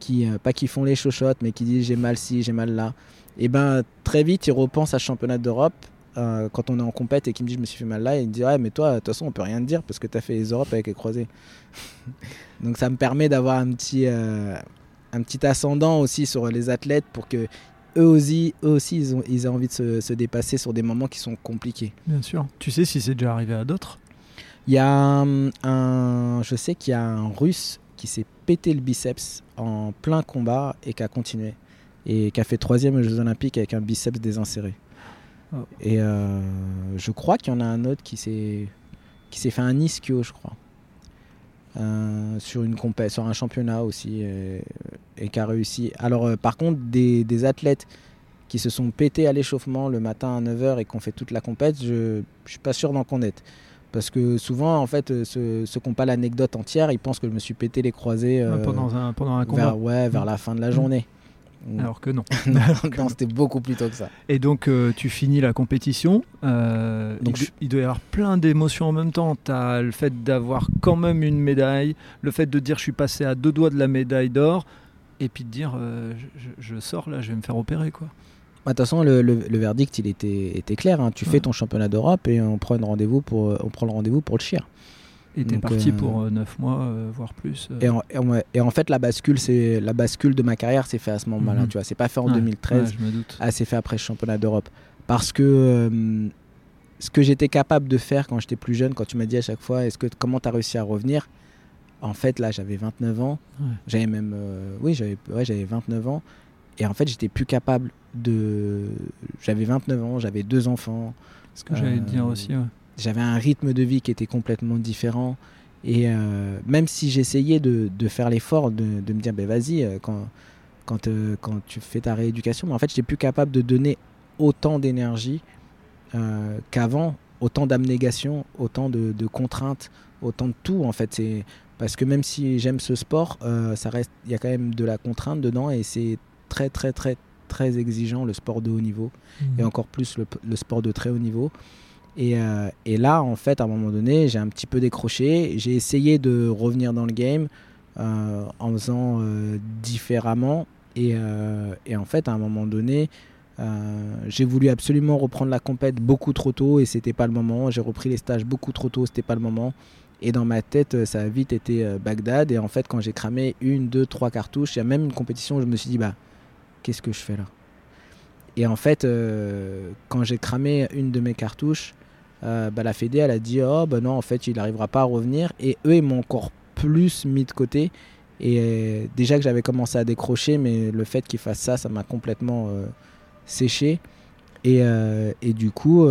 qui euh, pas qui font les chochottes, mais qui disent j'ai mal ci, j'ai mal là, et ben très vite ils repensent à championnat d'Europe. euh, quand on est en compète et qui me dit je me suis fait mal là, et il me dit ouais mais toi de toute façon on peut rien te dire parce que tu as fait les Europes avec les croisés. Donc ça me permet d'avoir un petit, euh, un petit ascendant aussi sur les athlètes pour que eux aussi, eux aussi ils, ont, ils aient envie de se, se dépasser sur des moments qui sont compliqués. Bien sûr. Tu sais si c'est déjà arrivé à d'autres? Il y a un, un- je sais qu'il y a un Russe qui s'est pété le biceps en plein combat et qui a continué et qui a fait troisième aux Jeux Olympiques avec un biceps désinséré. Oh. Et euh, je crois qu'il y en a un autre qui s'est fait un ischio, je crois, Euh, sur une compé- sur un championnat aussi et, et qui a réussi. Alors euh, par contre des, des athlètes qui se sont pétés à l'échauffement le matin à 9h et qui ont fait toute la compète, je, je suis pas sûr d'en connaître. Parce que souvent, en fait, euh, ceux, ceux qui n'ont pas l'anecdote entière, ils pensent que je me suis pété les croisés euh, Ouais, pendant, un, pendant un combat. vers, ouais, vers la fin de la journée. Alors que non. non, non, c'était beaucoup plus tôt que ça. Et donc, euh, tu finis la compétition. euh, Donc, il, je- il doit y avoir plein d'émotions en même temps. Tu as le fait d'avoir quand même une médaille, le fait de dire je suis passé à deux doigts de la médaille d'or, et puis de dire euh, je, je- je sors là, je vais me faire opérer. quoi. Bah, De toute façon, le, le- le verdict, il était, était clair. hein. Tu Ouais. fais ton championnat d'Europe et on prend, rendez-vous pour, on prend le rendez-vous pour le chir. Et tu es Donc, parti euh, pour 9 mois, euh, voire plus. euh. Et en, et en- et en fait, la bascule, c'est la bascule de ma carrière s'est fait à ce moment-là. Mhm. Tu vois, c'est pas fait en Ouais, 2013. ouais, je me doute. Ah, c'est fait après le championnat d'Europe. Parce que euh, ce que j'étais capable de faire quand j'étais plus jeune, quand tu m'as dit à chaque fois, est-ce que comment tu as réussi à revenir? En fait, là, j'avais 29 ans. Ouais. J'avais même, euh, oui, j'avais, ouais, j'avais 29 ans. Et en fait, j'étais plus capable de. J'avais 29 ans, j'avais deux enfants. Ce que j'allais dire Euh, aussi. ouais. J'avais un rythme de vie qui était complètement différent. Et euh, même si j'essayais de, de faire l'effort de, de me dire, ben vas-y, euh, quand, quand, euh, quand tu fais ta rééducation, mais en fait, j'étais plus capable de donner autant d'énergie qu'avant, autant d'abnégation, autant de, de contraintes, autant de tout. En fait, c'est parce que même si j'aime ce sport, ça reste, il y a quand même de la contrainte dedans et c'est très, très, très, très exigeant le sport de haut niveau et encore plus le, le sport de très haut niveau. Et, euh, et là, en fait, à un moment donné, j'ai un petit peu décroché. J'ai essayé de revenir dans le game euh, en faisant euh, différemment. Et, et en fait, à un moment donné, j'ai voulu absolument reprendre la compète beaucoup trop tôt et c'était pas le moment. J'ai repris les stages beaucoup trop tôt, c'était pas le moment. Et dans ma tête, ça a vite été Bagdad. Et en fait, quand j'ai cramé une, deux, trois cartouches, il y a même une compétition où je me suis dit, bah, qu'est-ce que je fais là Et en fait, euh, quand j'ai cramé une de mes cartouches, euh, bah, la Fédé, elle a dit, oh, bah non, en fait, il n'arrivera pas à revenir. Et eux, ils m'ont encore plus mis de côté. Et euh, déjà que j'avais commencé à décrocher, mais le fait qu'ils fassent ça, ça m'a complètement séché. Et, et du coup,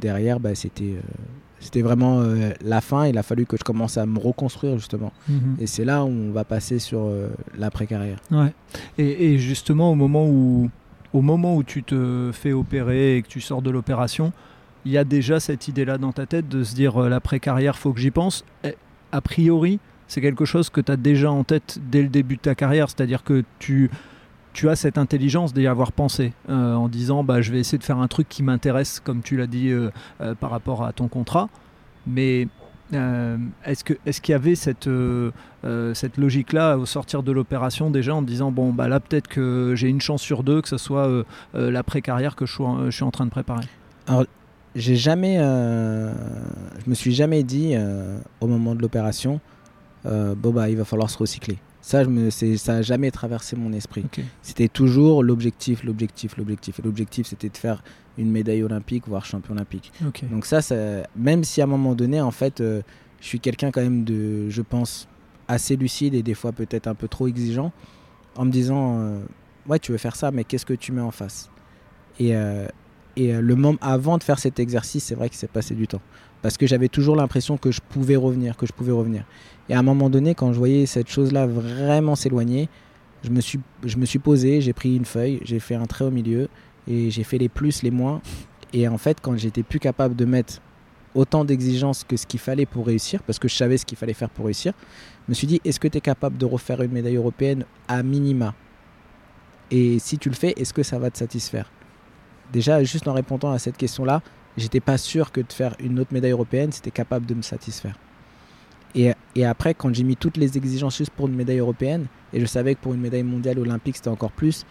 derrière, bah, c'était c'était vraiment euh, la fin. Il a fallu que je commence à me reconstruire, justement. Mhm. Et c'est là où on va passer sur euh, l'après-carrière. Ouais. Et, et justement, au moment où, au moment où tu te fais opérer et que tu sors de l'opération, il y a déjà cette idée-là dans ta tête de se dire euh, l'après-carrière, faut que j'y pense. Et, a priori, c'est quelque chose que tu as déjà en tête dès le début de ta carrière, c'est-à-dire que tu, tu as cette intelligence d'y avoir pensé euh, en disant bah, je vais essayer de faire un truc qui m'intéresse, comme tu l'as dit euh, euh, par rapport à ton contrat. Mais est-ce qu'il y avait cette cette logique-là au sortir de l'opération déjà en disant bon bah là peut-être que j'ai une chance sur deux que ce soit euh, euh, l'après carrière que je suis, en, je suis en train de préparer? J'ai jamais, je me suis jamais dit au moment de l'opération, bon bah il va falloir se recycler. Ça, je me, c'est- ça a jamais traversé mon esprit. C'était toujours l'objectif, l'objectif, l'objectif. Et l'objectif, c'était de faire une médaille olympique, voire champion olympique. Ok. Donc ça, ça même si à un moment donné, en fait, euh, je suis quelqu'un quand même de, je pense, assez lucide et des fois peut-être un peu trop exigeant, en me disant, euh, ouais, tu veux faire ça, mais qu'est-ce que tu mets en face? Et, euh, et euh, le moment avant de faire cet exercice, c'est vrai qu'il s'est passé du temps, parce que j'avais toujours l'impression que je pouvais revenir, que je pouvais revenir. Et à un moment donné, quand je voyais cette chose-là vraiment s'éloigner, je me suis, je me suis posé, j'ai pris une feuille, j'ai fait un trait au milieu et j'ai fait les plus, les moins. Et en fait, quand j'étais plus capable de mettre autant d'exigences que ce qu'il fallait pour réussir, parce que je savais ce qu'il fallait faire pour réussir, je me suis dit, est-ce que tu es capable de refaire une médaille européenne à minima? Et si tu le fais, est-ce que ça va te satisfaire? Déjà, juste en répondant à cette question-là, j'étais pas sûr que de faire une autre médaille européenne, c'était capable de me satisfaire. Et, après, quand j'ai mis toutes les exigences juste pour une médaille européenne, et je savais que pour une médaille mondiale olympique, c'était encore plus,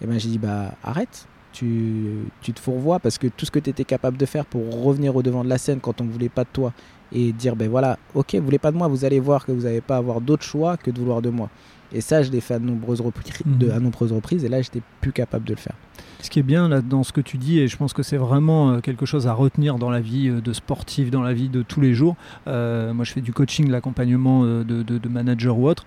et ben j'ai dit, bah arrête, tu, tu te fourvoies, parce que tout ce que tu étais capable de faire pour revenir au devant de la scène quand on ne voulait pas de toi, et dire, ben voilà, ok, vous voulez pas de moi, vous allez voir que vous n'allez pas avoir d'autre choix que de vouloir de moi. Et ça, je l'ai fait à de nombreuses, reprises, de, à nombreuses reprises, et là, j'étais plus capable de le faire. Ce qui est bien là, dans ce que tu dis, et je pense que c'est vraiment euh, quelque chose à retenir dans la vie euh, de sportif, dans la vie de tous les jours. Euh, moi, je fais du coaching, l'accompagnement de, de, de manager ou autre.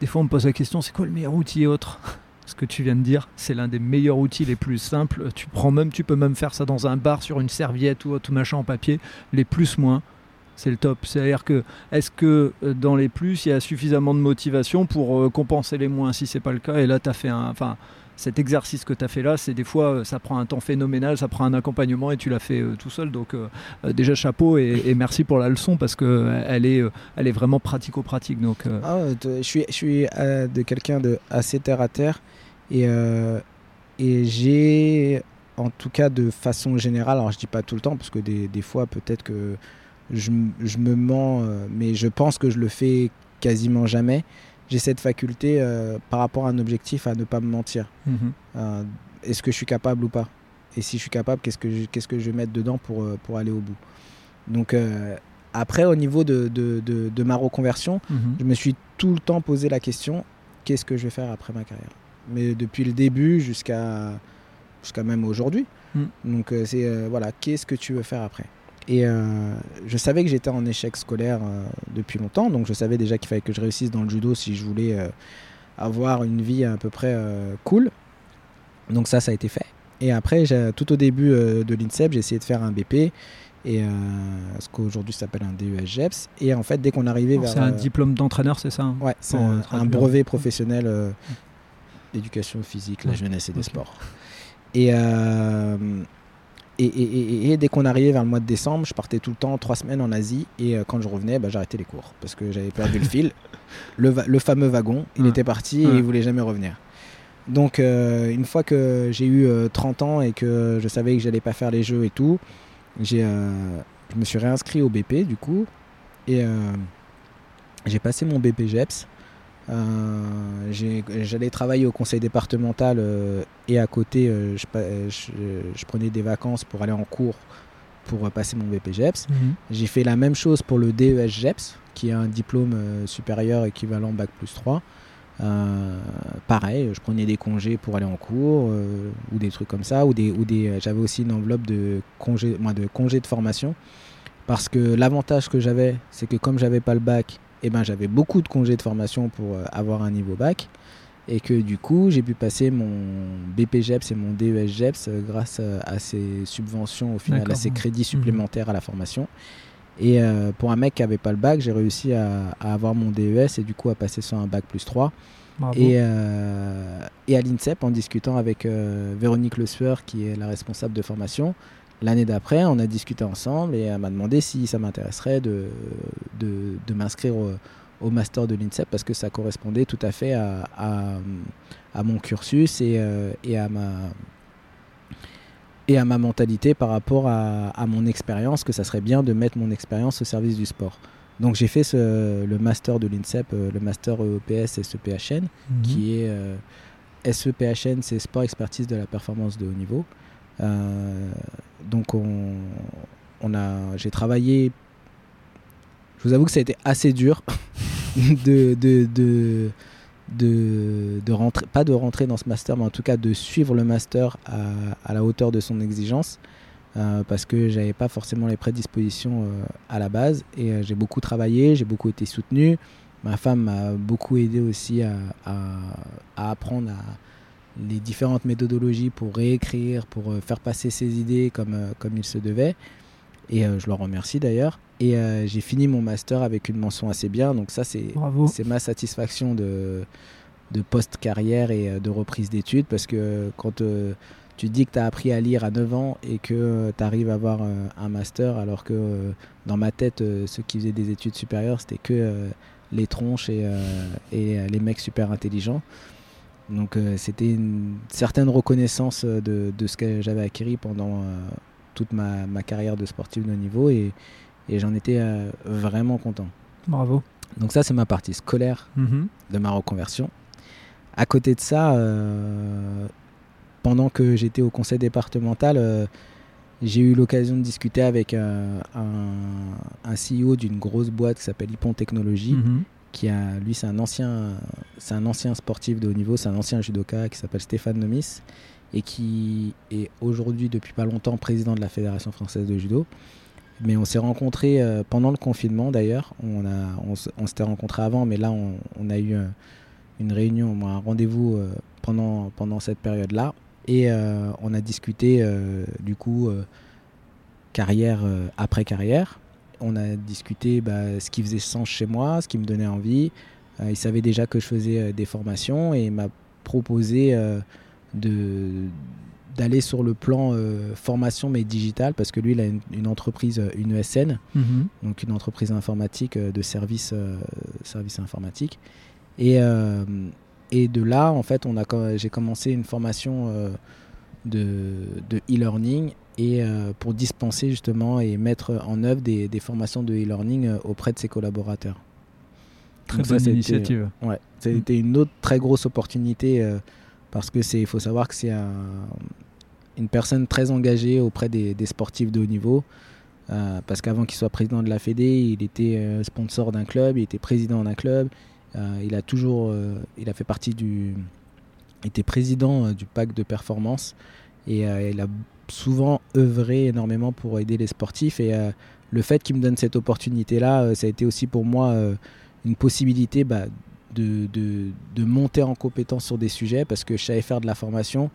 Des fois, on me pose la question c'est quoi le meilleur outil et autre ce que tu viens de dire, c'est l'un des meilleurs outils les plus simples. Tu prends même, tu peux même faire ça dans un bar sur une serviette ou tout machin en papier. Les plus moins, c'est le top. C'est-à-dire que est-ce que dans les plus, il y a suffisamment de motivation pour compenser les moins? Si c'est pas le cas Et là, tu as fait un, enfin, cet exercice que tu as fait là, c'est des fois, euh, ça prend un temps phénoménal, ça prend un accompagnement et tu l'as fait euh, tout seul. Donc, euh, déjà, chapeau et, merci pour la leçon parce qu'elle elle est, elle est vraiment pratico-pratique. Donc, ah, je suis, je suis de quelqu'un de assez terre à terre et, et j'ai, en tout cas, de façon générale, alors je dis pas tout le temps parce que des, des fois, peut-être que je, je, me mens, mais je pense que je le fais quasiment jamais j'ai cette faculté euh, par rapport à un objectif à ne pas me mentir. Mhm. Euh, est-ce que je suis capable ou pas? Et si je suis capable, qu'est-ce que je, qu'est-ce que je vais mettre dedans pour, euh, pour aller au bout? Donc après, au niveau de, de, de, ma reconversion, mhm. je me suis tout le temps posé la question, qu'est-ce que je vais faire après ma carrière? Mais depuis le début jusqu'à, jusqu'à même aujourd'hui. Mm. Donc c'est, voilà, qu'est-ce que tu veux faire après? Et euh, je savais que j'étais en échec scolaire euh, depuis longtemps, donc je savais déjà qu'il fallait que je réussisse dans le judo si je voulais euh, avoir une vie à peu près cool. Donc ça, ça a été fait. Et après, tout au début de l'INSEP, j'ai essayé de faire un BP, et ce qu'aujourd'hui s'appelle un DES GEPS. Et en fait, dès qu'on arrivait vers. C'est un diplôme d'entraîneur, c'est ça hein Ouais, c'est un, brevet professionnel d'éducation physique, la jeunesse et des sports. Et, et, dès qu'on arrivait vers le mois de décembre, je partais tout le temps trois semaines en Asie. Et euh, quand je revenais, bah, j'arrêtais les cours parce que j'avais perdu le fil. Le, fameux wagon, il était parti et il voulait jamais revenir. Donc, euh, une fois que j'ai eu 30 euh, ans et que je savais que j'allais pas faire les jeux et tout, j'ai, je me suis réinscrit au BP du coup. Et j'ai passé mon BP GEPS. Euh, j'allais travailler au conseil départemental euh, et à côté, euh, je, prenais des vacances pour aller en cours pour passer mon BPGEPS. Mhm. J'ai fait la même chose pour le DES-GEPS, qui est un diplôme supérieur équivalent Bac plus 3. pareil, je prenais des congés pour aller en cours ou des trucs comme ça, ou des, ou des, j'avais aussi une enveloppe de congés, de congés de formation. Parce que l'avantage que j'avais, c'est que comme j'avais pas le bac eh ben, j'avais beaucoup de congés de formation pour euh, avoir un niveau bac. Et que du coup, j'ai pu passer mon BPGEPS et mon DESGEPS euh, grâce euh, à ces subventions, au final, à ces crédits mhm. supplémentaires à la formation. Et pour un mec qui n'avait pas le bac, j'ai réussi à, avoir mon DES et du coup à passer sur un bac plus 3. Et, et, à l'INSEP, en discutant avec Véronique Le Sueur, qui est la responsable de formation, L'année d'après, on a discuté ensemble et elle m'a demandé si ça m'intéresserait de, de, m'inscrire au, master de l'INSEP parce que ça correspondait tout à fait à, à, mon cursus et, euh, et, à ma, et à ma mentalité par rapport à, mon expérience, que ça serait bien de mettre mon expérience au service du sport. Donc j'ai fait ce, le master de l'INSEP, euh, le master EPS et SEPHN, mhm. qui est euh, SEPHN, c'est Sport Expertise de la Performance de Haut Niveau. Euh, donc on, a, j'ai travaillé. Je vous avoue que ça a été assez dur de, de, de, de, rentrer, pas de rentrer dans ce master, mais en tout cas de suivre le master à, la hauteur de son exigence. Euh, parce que j'avais pas forcément les prédispositions euh, à la base et j'ai beaucoup travaillé, j'ai beaucoup été soutenu. Ma femme m'a beaucoup aidé aussi à, à apprendre à, les différentes méthodologies pour réécrire, pour euh, faire passer ses idées comme, euh, comme il se devait. Et euh, je leur remercie d'ailleurs. Et j'ai fini mon master avec une mention assez bien. Donc ça, c'est ma satisfaction de, de post-carrière et de reprise d'études. Parce que quand tu dis que tu as appris à lire à 9 ans et que tu arrives à avoir un master, alors que dans ma tête, ceux qui faisaient des études supérieures, c'était que les tronches et, et les mecs super intelligents. Donc euh, c'était une certaine reconnaissance euh, de, ce que j'avais acquis pendant euh, toute ma, carrière de sportif de haut niveau et, j'en étais vraiment content. Bravo. Donc ça, c'est ma partie scolaire mm-hmm. de ma reconversion. À côté de ça, pendant que j'étais au conseil départemental, j'ai eu l'occasion de discuter avec un, CEO d'une grosse boîte qui s'appelle Ippon Technologies, mhm. Qui a, lui, c'est un ancien, c'est un ancien sportif de haut niveau, c'est un ancien judoka qui s'appelle Stéphane Nomis et qui est aujourd'hui depuis pas longtemps président de la Fédération française de judo. Mais on s'est rencontrés euh, pendant le confinement d'ailleurs. On, a, on, s'était rencontrés avant, mais là on, a eu euh, une réunion, un rendez-vous euh, pendant, pendant cette période-là. Et on a discuté du coup carrière après carrière. On a discuté bah, ce qui faisait sens chez moi, ce qui me donnait envie. il savait déjà que je faisais des formations et il m'a proposé de d'aller sur le plan formation mais digital parce que lui il a une, entreprise une ESN mhm. donc une entreprise informatique de services service informatique et et de là, en fait, on a, j'ai commencé une formation euh, de, e-learning et euh, pour dispenser justement et mettre en œuvre des, formations de e-learning euh, auprès de ses collaborateurs. Très bonne initiative. Ouais, ça a été une autre très grosse opportunité parce que c'est, il faut savoir que c'est une personne très engagée auprès des, des sportifs de haut niveau. parce qu'avant qu'il soit président de la Fédé, il était sponsor d'un club, il était président d'un club, euh, il a toujours, euh, il a fait partie du, était président euh, du pacte de performance et il a souvent œuvré énormément pour aider les sportifs et le fait qu'il me donne cette opportunité-là, ça a été aussi pour moi une possibilité bah, de, de, monter en compétence sur des sujets parce que je savais faire de la formation.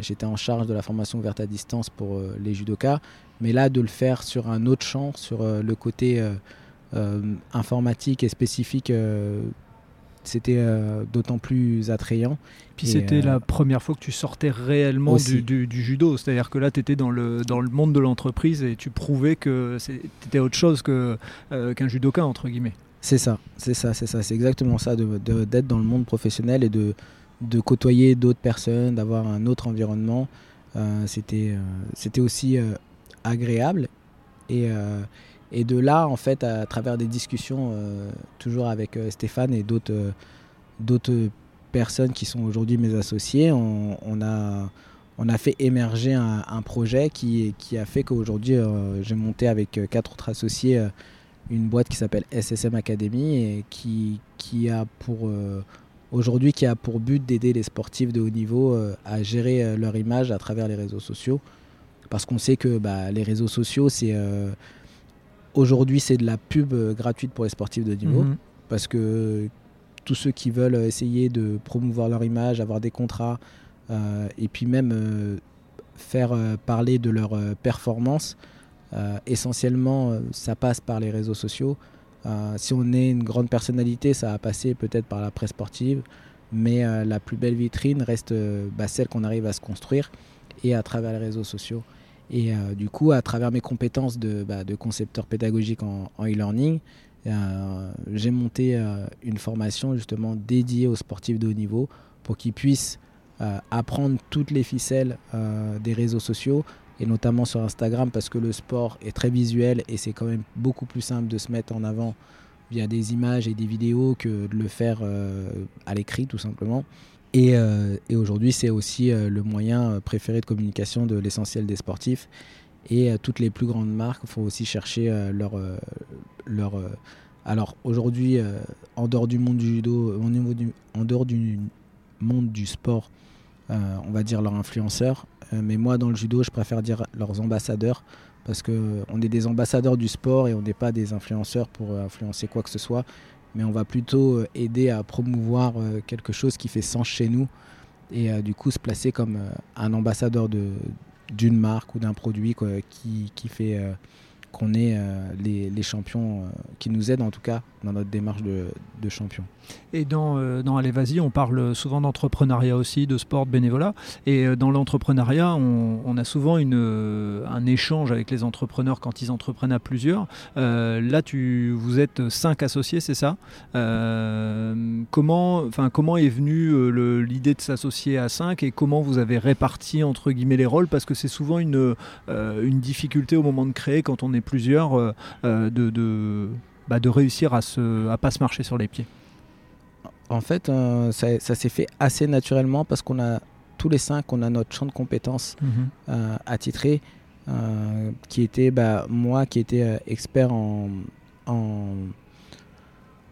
J'étais en charge de la formation ouverte à distance pour les judokas, mais là de le faire sur un autre champ, sur le côté euh, informatique et spécifique euh, c'était euh, d'autant plus attrayant. Puis c'était la première fois que tu sortais réellement du, judo, c'est-à-dire que là tu étais dans le, dans le monde de l'entreprise et tu prouvais que c'était autre chose que, qu'un judoka, entre guillemets. C'est ça, c'est ça, c'est ça, c'est exactement ça, d'être de, dans le monde professionnel et de, de côtoyer d'autres personnes, d'avoir un autre environnement. c'était, c'était aussi agréable et, et de là, en fait, à, travers des discussions, euh, toujours avec euh, Stéphane et d'autres euh, d'autres personnes qui sont aujourd'hui mes associés, on, a, on a fait émerger un, projet qui, qui, a fait qu'aujourd'hui, j'ai monté avec quatre autres associés une boîte qui s'appelle SSM Academy et qui, qui a pour aujourd'hui qui a pour but d'aider les sportifs de haut niveau à gérer leur image à travers les réseaux sociaux. Parce qu'on sait que bah, les réseaux sociaux, c'est Aujourd'hui, c'est de la pub euh, gratuite pour les sportifs de niveau. Mhm. Parce que tous ceux qui veulent essayer de promouvoir leur image, avoir des contrats, euh, et puis même euh, faire parler de leur performance, essentiellement, ça passe par les réseaux sociaux. si on est une grande personnalité, ça va passer peut-être par la presse sportive, mais la plus belle vitrine reste bah, celle qu'on arrive à se construire et à travers les réseaux sociaux. Et euh, du coup, à travers mes compétences de, bah, concepteur pédagogique en e-learning, euh, j'ai monté euh, une formation justement dédiée aux sportifs de haut niveau pour qu'ils puissent apprendre toutes les ficelles des réseaux sociaux et notamment sur Instagram parce que le sport est très visuel et c'est quand même beaucoup plus simple de se mettre en avant via des images et des vidéos que de le faire à l'écrit tout simplement. Euh, et, aujourd'hui, c'est aussi euh, le moyen euh, préféré de communication de l'essentiel des sportifs. Et toutes les plus grandes marques font aussi chercher leur. alors aujourd'hui, en dehors du monde du judo, en dehors du monde du sport, on va dire leurs influenceurs. mais moi, dans le judo, je préfère dire leurs ambassadeurs parce qu'on est des ambassadeurs du sport et on n'est pas des influenceurs pour influencer quoi que ce soit mais on va plutôt euh, aider à promouvoir euh, quelque chose qui fait sens chez nous et euh, du coup se placer comme un ambassadeur d'une marque ou d'un produit qui, fait qu'on est les, les, champions, qui nous aident en tout cas dans notre démarche de, champion. Et dans, euh, Allez Vas-y, on parle souvent d'entrepreneuriat aussi, de sport, de bénévolat. Et euh, dans l'entrepreneuriat, on, a souvent euh, un échange avec les entrepreneurs quand ils entreprennent à plusieurs. là, tu, vous êtes cinq associés, c'est ça? Comment, comment est venue l'idée de s'associer à cinq et comment vous avez réparti entre guillemets les rôles? Parce que c'est souvent une, difficulté au moment de créer quand on est plusieurs de bah, de réussir à ne à pas se marcher sur les pieds En fait, euh, ça, s'est fait assez naturellement parce qu'on a tous les cinq, on a notre champ de compétences mhm. euh, attitré, euh, qui était bah, moi qui était expert en, en,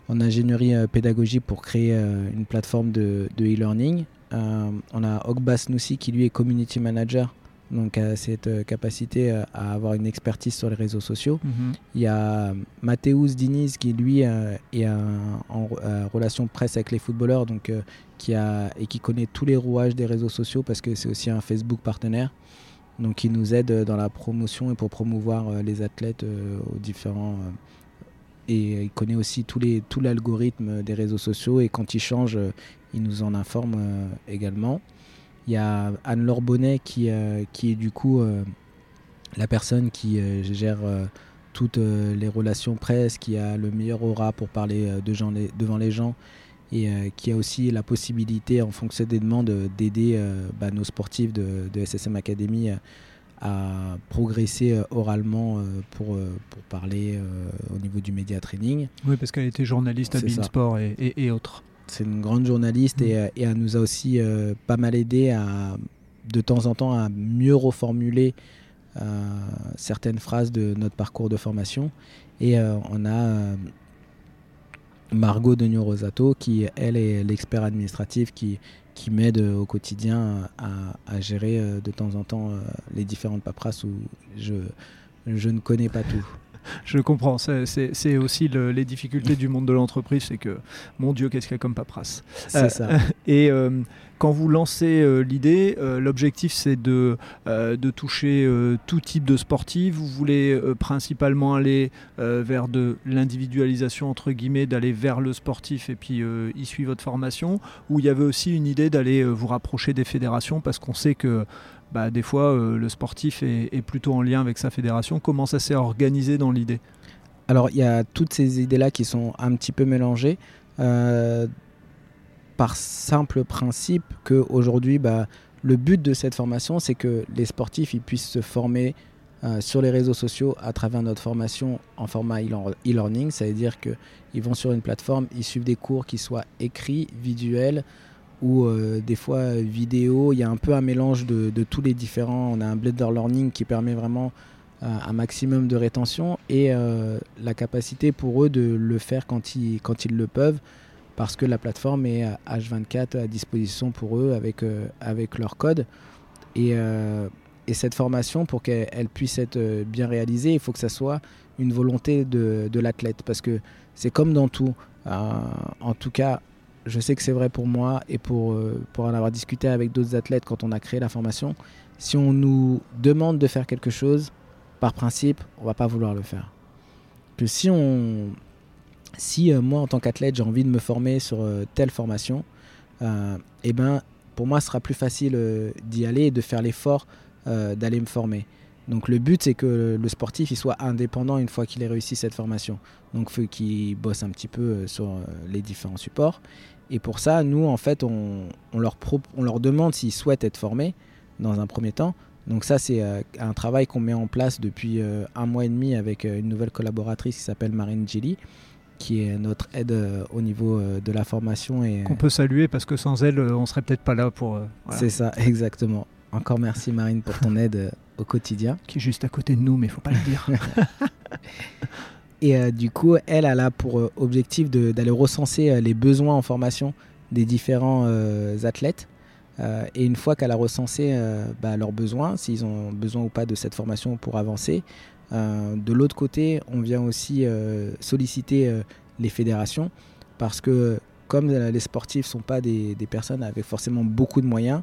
ingénierie pédagogique pour créer une plateforme de e-learning. on a Ogbas Noussi qui lui est community manager donc à cette euh, capacité euh, à avoir une expertise sur les réseaux sociaux. Mhm. Il y a Mathéus Diniz qui lui euh, est en relation presse avec les footballeurs donc, qui a, et qui connaît tous les rouages des réseaux sociaux parce que c'est aussi un Facebook partenaire. Donc il nous aide dans la promotion et pour promouvoir les athlètes aux différents... et il connaît aussi tous les, tout l'algorithme des réseaux sociaux et quand il change, il nous en informe également. Il y a Anne-Laure Bonnet qui, euh, qui est du coup euh, la personne qui euh, gère toutes les relations presse, qui a le meilleur aura pour parler de gens devant les gens et qui a aussi la possibilité, en fonction des demandes, d'aider bah, nos sportifs de, SSM Academy à progresser oralement pour, pour parler au niveau du média training. Oui, parce qu'elle était journaliste à Beansport et, et, et, autres c'est une grande journaliste et, mm. euh, elle nous a aussi euh, pas mal aidé à, de temps en temps à mieux reformuler euh, certaines phrases de notre parcours de formation. Et on a Margot de Rosato qui, elle, est l'expert administratif qui, qui m'aide au quotidien à, gérer de temps en temps les différentes paperasses où je, je ne connais pas tout je comprends. C'est aussi les difficultés du monde de l'entreprise, c'est que, mon Dieu, qu'est-ce qu'il y a comme paperasse. C'est ça. Euh, et euh, quand vous lancez euh, l'idée, l'objectif c'est de, de toucher tout type de sportif. Vous voulez principalement aller vers de l'individualisation, entre guillemets, d'aller vers le sportif et puis il suit votre formation. Ou il y avait aussi une idée d'aller vous rapprocher des fédérations parce qu'on sait que bah, des fois, euh, le sportif est, plutôt en lien avec sa fédération. Comment ça s'est organisé dans l'idée? Alors, il y a toutes ces idées-là qui sont un petit peu mélangées. Euh, par simple principe qu'aujourd'hui, bah, le but de cette formation, c'est que les sportifs ils puissent se former euh, sur les réseaux sociaux à travers notre formation en format e-learning. Ça veut dire qu'ils vont sur une plateforme, ils suivent des cours qui soient écrits, visuels, euh, des fois vidéo. Il y a un peu un mélange de, tous les différents. On a un Blender Learning qui permet vraiment euh, un maximum de rétention et euh, la capacité pour eux de le faire quand ils, quand ils le peuvent parce que la plateforme est H24 à disposition pour eux avec, avec leur code. Et, et cette formation, pour qu'elle puisse être bien réalisée, il faut que ça soit une volonté de, de l'athlète parce que c'est comme dans tout. en tout cas, je sais que c'est vrai pour moi et pour, euh, pour en avoir discuté avec d'autres athlètes quand on a créé la formation. Si on nous demande de faire quelque chose, par principe, on va pas vouloir le faire. Que si on, si euh, moi en tant qu'athlète j'ai envie de me former sur euh, telle formation, eh ben pour moi ce sera plus facile d'y aller et de faire l'effort d'aller me former. Donc le but c'est que le sportif il soit indépendant une fois qu'il ait réussi cette formation. Donc faut qu'il bosse un petit peu sur les différents supports et pour ça, nous, en fait, on, leur, on leur demande s'ils souhaitent être formés dans un premier temps. Donc ça, c'est euh, un travail qu'on met en place depuis euh, un mois et demi avec euh, une nouvelle collaboratrice qui s'appelle Marine Gilly, qui est notre aide au niveau de la formation. et Qu'on peut saluer parce que sans elle, on serait peut-être pas là pour... C'est ça, exactement. Encore merci Marine pour ton aide au quotidien. Qui est juste à côté de nous, mais il faut pas le dire. Et euh, du coup, elle, a pour euh, objectif d'aller recenser euh, les besoins en formation des différents athlètes. et une fois qu'elle a recensé bah, leurs besoins, s'ils ont besoin ou pas de cette formation pour avancer, de l'autre côté, on vient aussi solliciter les fédérations parce que comme les sportifs ne sont pas des, des, personnes avec forcément beaucoup de moyens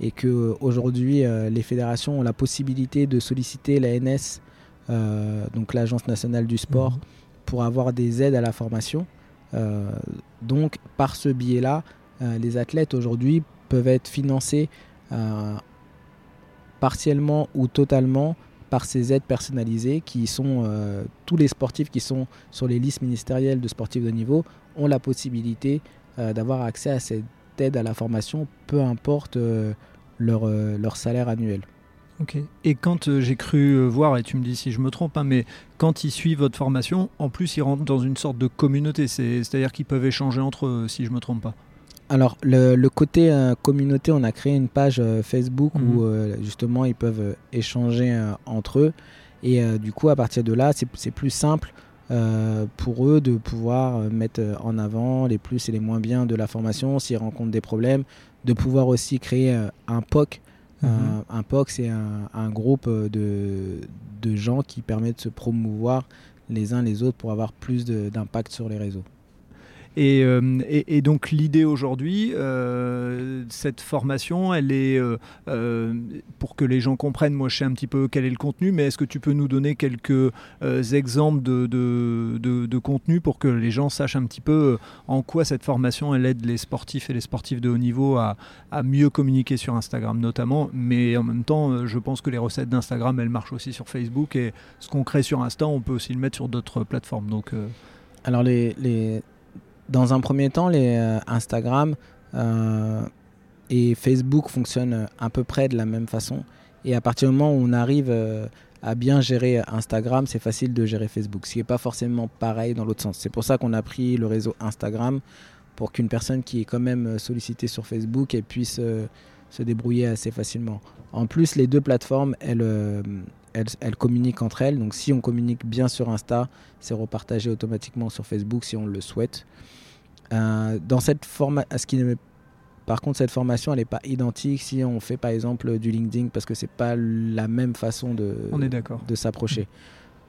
et qu'aujourd'hui les fédérations ont la possibilité de solliciter la NS donc l'Agence nationale du sport, Mhm. pour avoir des aides à la formation. Euh, donc par ce biais-là, euh, les athlètes aujourd'hui peuvent être financés euh, partiellement ou totalement par ces aides personnalisées qui sont euh, tous les sportifs qui sont sur les listes ministérielles de sportifs de niveau ont la possibilité euh, d'avoir accès à cette aide à la formation, peu importe euh, leur, euh, leur salaire annuel. Ok. Et quand euh, j'ai cru euh, voir, et tu me dis si je me trompe, hein, mais quand ils suivent votre formation, en plus ils rentrent dans une sorte de communauté, c'est- c'est-à-dire qu'ils peuvent échanger entre eux, si je me trompe pas. Alors, le, le côté euh, communauté, on a créé une page Facebook Mhm. où euh, justement ils peuvent échanger entre eux. Et du coup, à partir de là, c'est plus simple pour eux de pouvoir mettre en avant les plus et les moins bien de la formation s'ils rencontrent des problèmes, de pouvoir aussi créer un POC. Mhm. Euh, un POC, c'est un, un groupe euh, de, de gens qui permettent de se promouvoir les uns les autres pour avoir plus d'impact sur les réseaux. Et, euh, et- donc l'idée aujourd'hui, euh, cette formation, elle est euh, pour que les gens comprennent. Moi, je sais un petit peu quel est le contenu, mais est-ce que tu peux nous donner quelques exemples de, de, contenu pour que les gens sachent un petit peu en quoi cette formation elle aide les sportifs et les sportifs de haut niveau à, à mieux communiquer sur Instagram notamment, mais en même temps, je pense que les recettes d'Instagram elles marchent aussi sur Facebook et ce qu'on crée sur Insta, on peut aussi le mettre sur d'autres plateformes. Donc Alors, les, les- dans un premier temps, les euh, Instagram euh, et Facebook fonctionnent euh, à peu près de la même façon. Et à partir du moment où on arrive à bien gérer Instagram, c'est facile de gérer Facebook, ce qui n'est pas forcément pareil dans l'autre sens. C'est pour ça qu'on a pris le réseau Instagram pour qu'une personne qui est quand même sollicitée sur Facebook elle puisse se débrouiller assez facilement. En plus, les deux plateformes, elles, elles, elles communiquent entre elles. Donc si on communique bien sur Insta, c'est repartagé automatiquement sur Facebook si on le souhaite. Euh, dans cette forma- ce qui ne- par contre, cette formation, elle n'est pas identique si on fait par exemple du LinkedIn parce que c'est pas la même façon de, on est d'accord. de s'approcher.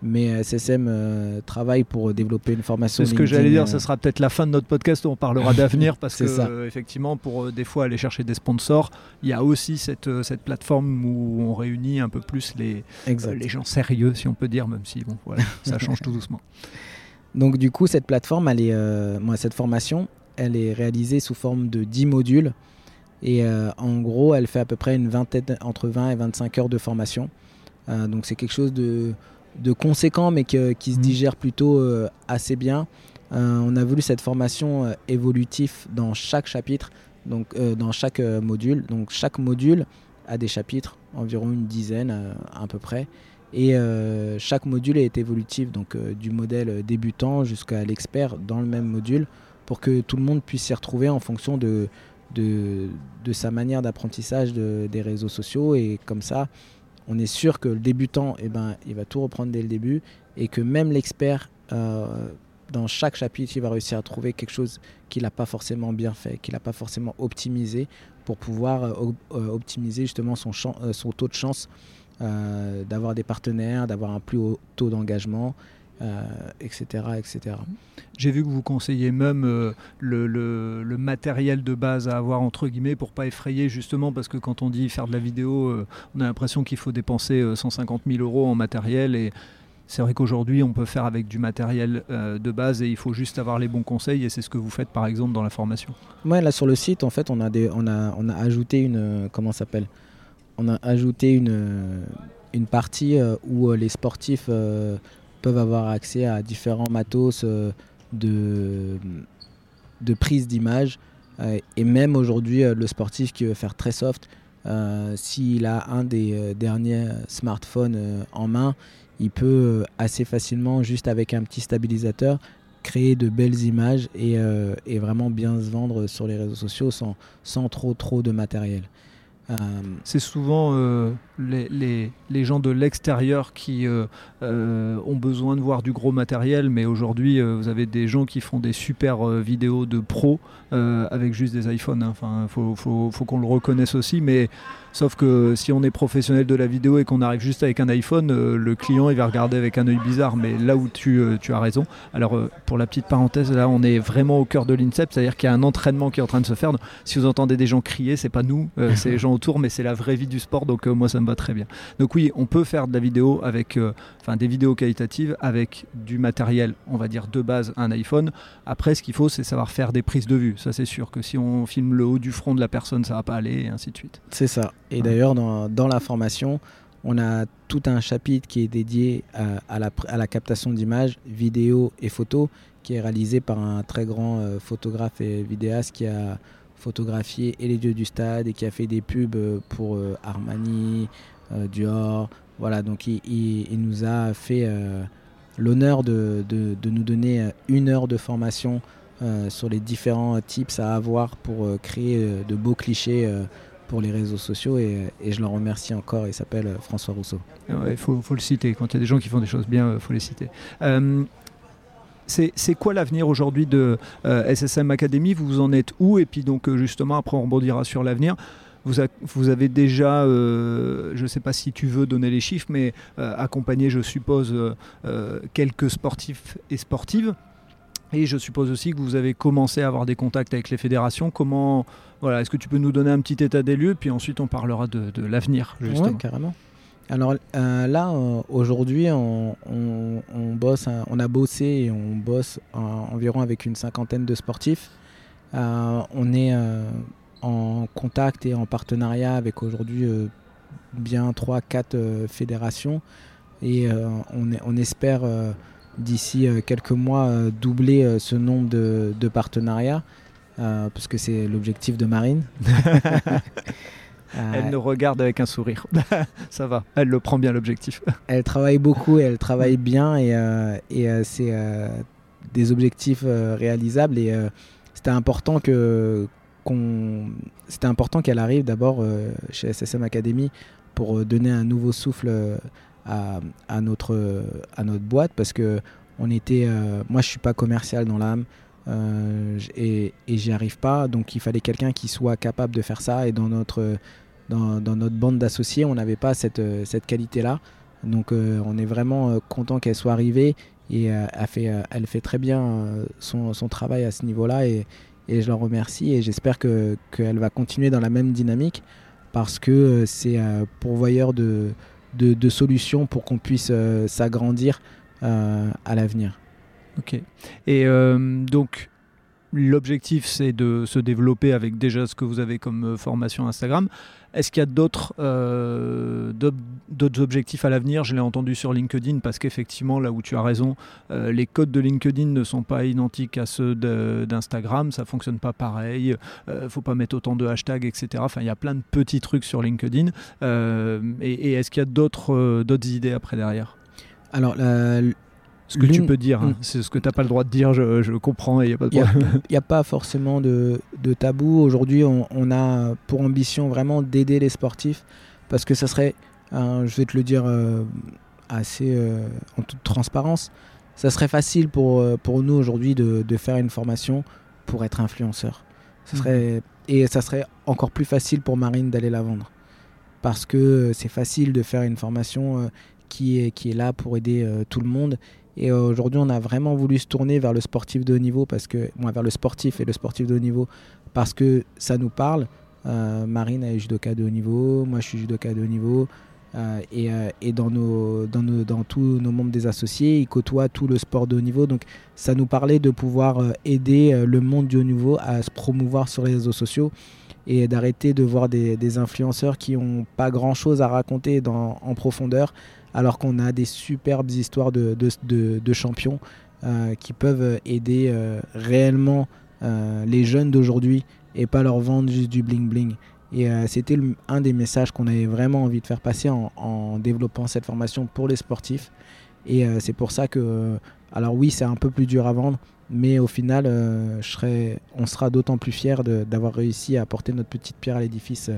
Mais euh, SSM euh, travaille pour développer une formation. C'est ce que j'allais dire, euh, ce sera peut-être la fin de notre podcast où on parlera d'avenir parce que ça. euh, effectivement pour euh, des fois aller chercher des sponsors, il y a aussi cette, euh, cette plateforme où on réunit un peu plus les, euh, les gens sérieux si on peut dire, même si bon voilà, ça change tout doucement. Donc du coup, cette plateforme, elle est, euh, moi, cette formation, elle est réalisée sous forme de 10 modules. Et euh, en gros, elle fait à peu près une vingtaine, entre 20 et 25 heures de formation. Euh, donc c'est quelque chose de, de conséquent, mais que- qui se Mhm. digère plutôt euh, assez bien. Euh, on a voulu cette formation euh, évolutive dans chaque chapitre, donc euh, dans chaque module. Donc chaque module a des chapitres, environ une dizaine à peu près. Et chaque module est évolutif, donc du modèle débutant jusqu'à l'expert dans le même module, pour que tout le monde puisse s'y retrouver en fonction de, de, de sa manière d'apprentissage de- des réseaux sociaux. Et comme ça, on est sûr que le débutant, eh ben, il va tout reprendre dès le début, et que même l'expert, euh, dans chaque chapitre, il va réussir à trouver quelque chose qu'il n'a pas forcément bien fait, qu'il n'a pas forcément optimisé, pour pouvoir euh, euh, optimiser justement son, taux de chance d'avoir des partenaires, d'avoir un plus haut taux d'engagement, euh, etc., etc. J'ai vu que vous conseillez même euh, le, le- le matériel de base à avoir entre guillemets pour pas effrayer justement parce que quand on dit faire de la vidéo, euh, on a l'impression qu'il faut dépenser euh, 150 000 euros en matériel et c'est vrai qu'aujourd'hui on peut faire avec du matériel euh, de base et il faut juste avoir les bons conseils et c'est ce que vous faites par exemple dans la formation. Ouais, là sur le site, en fait, on a, des, on a, on a ajouté une. euh, Comment s'appelle? On a ajouté une, une partie euh, où euh, les sportifs euh, peuvent avoir accès à différents matos euh, de, de prise d'image. Euh, et même aujourd'hui, euh, le sportif qui veut faire très soft, s'il a un des derniers smartphones en main, il peut assez facilement, juste avec un petit stabilisateur, créer de belles images et, et vraiment bien se vendre sur les réseaux sociaux sans, sans trop trop de matériel. C'est souvent les, les- les gens de l'extérieur qui euh, euh, ont besoin de voir du gros matériel, mais aujourd'hui, euh, vous avez des gens qui font des super vidéos de pro avec juste des iPhones. hein. Enfin, faut, faut- faut qu'on le reconnaisse aussi, mais sauf que si on est professionnel de la vidéo et qu'on arrive juste avec un iPhone, le client il va regarder avec un œil bizarre. Mais là où tu, tu as raison. Alors, pour la petite parenthèse, là, on est vraiment au cœur de l'INSEP, c'est-à-dire qu'il y a un entraînement qui est en train de se faire. Si vous entendez des gens crier, c'est pas nous, c'est les gens autour, mais c'est la vraie vie du sport. Donc moi, ça me va va très bien. Donc oui, on peut faire de la vidéo avec, enfin des vidéos qualitatives avec du matériel, on va dire de base un iPhone. Après, ce qu'il faut, c'est savoir faire des prises de vue. Ça, c'est sûr que si on filme le haut du front de la personne, ça va pas aller, et ainsi de suite. C'est ça. Et d'ailleurs, dans, dans la formation, on a tout un chapitre qui est dédié à, la, captation d'images, vidéos et photos, qui est réalisé par un très grand euh, photographe et vidéaste qui a photographié et les dieux du stade et qui a fait des pubs euh, pour euh, Armani, Dior. Voilà, donc il, nous a fait l'honneur de, nous donner une heure de formation sur les différents tips à avoir pour créer de beaux clichés pour les réseaux sociaux et, je le remercie encore. Il s'appelle euh, François Rousseau. Il faut, le citer. Quand il y a des gens qui font des choses bien, il faut les citer. Euh, c'est quoi l'avenir aujourd'hui de euh, SSM Academy? Vous en êtes où? Et puis donc justement, après on rebondira sur l'avenir. Vous, vous, avez déjà, je ne sais pas si tu veux donner les chiffres, mais accompagné, je suppose, quelques sportifs et sportives. Et je suppose aussi que vous avez commencé à avoir des contacts avec les fédérations. Comment, voilà, est-ce que tu peux nous donner un petit état des lieux, puis ensuite on parlera de, l'avenir, justement. carrément. Alors euh, là, euh, aujourd'hui, on, bosse, on a bossé et on bosse environ avec une cinquantaine de sportifs. Euh, on est en contact et en partenariat avec aujourd'hui bien 3-4 fédérations et on, espère d'ici euh, quelques mois euh, doubler euh, ce nombre de, partenariats, parce que c'est l'objectif de Marine. elle nous regarde avec un sourire. Ça va, elle le prend bien l'objectif. elle travaille beaucoup et elle travaille bien et, et c'est des objectifs réalisables et c'était important que c'était important qu'elle arrive d'abord chez SSM Academy pour donner un nouveau souffle à, notre, à notre boîte parce que on était, euh, moi je suis pas commercial dans l'âme euh, et, j'y arrive pas. Donc il fallait quelqu'un qui soit capable de faire ça. Et dans notre, dans, notre bande d'associés on n'avait pas cette, cette qualité là donc euh, on est vraiment content qu'elle soit arrivée. Et elle, fait, elle fait très bien son, son travail à ce niveau là et, et je la remercie. Et j'espère qu'elle va continuer dans la même dynamique. Parce que c'est pourvoyeur de, de, solutions pour qu'on puisse euh, s'agrandir euh, à l'avenir. Ok. Et euh, donc, l'objectif, c'est de se développer avec déjà ce que vous avez comme formation Instagram. Est-ce qu'il y a d'autres objectifs à l'avenir? Je l'ai entendu sur LinkedIn parce qu'effectivement, là où tu as raison, les codes de LinkedIn ne sont pas identiques à ceux d'Instagram. Ça fonctionne pas pareil. ne faut pas mettre autant de hashtags, etc. Enfin, il y a plein de petits trucs sur LinkedIn. et, est-ce qu'il y a d'autres idées après derrière? Alors, ce que tu peux dire, hein. mm. c'est ce que tu n'as pas le droit de dire, je, comprends et il n'y a pas de Il n'y a, pas forcément de, tabou. Aujourd'hui, on, a pour ambition vraiment d'aider les sportifs parce que ça serait, je vais te le dire euh, assez euh, en toute transparence, ça serait facile pour, euh, pour nous aujourd'hui de, faire une formation pour être influenceur. Ça serait, mm. Et ça serait encore plus facile pour Marine d'aller la vendre parce que c'est facile de faire une formation qui est, qui est là pour aider tout le monde et aujourd'hui, on a vraiment voulu se tourner vers le sportif de haut niveau, parce que, vers le sportif et le sportif de haut niveau, parce que ça nous parle. Euh, Marine est judoka de haut niveau, moi je suis judoka de haut niveau. Euh, et, euh, et dans, nos, dans, nos, dans, tous nos membres des associés, ils côtoient tout le sport de haut niveau. Donc ça nous parlait de pouvoir aider le monde du haut niveau à se promouvoir sur les réseaux sociaux et d'arrêter de voir des, des influenceurs qui n'ont pas grand-chose à raconter en profondeur, alors qu'on a des superbes histoires de, champions euh, qui peuvent aider euh, réellement euh, les jeunes d'aujourd'hui et pas leur vendre juste du bling bling. Et c'était un des messages qu'on avait vraiment envie de faire passer en, développant cette formation pour les sportifs. Et c'est pour ça que, alors oui, c'est un peu plus dur à vendre, mais au final, on sera d'autant plus fiers d'avoir réussi à apporter notre petite pierre à l'édifice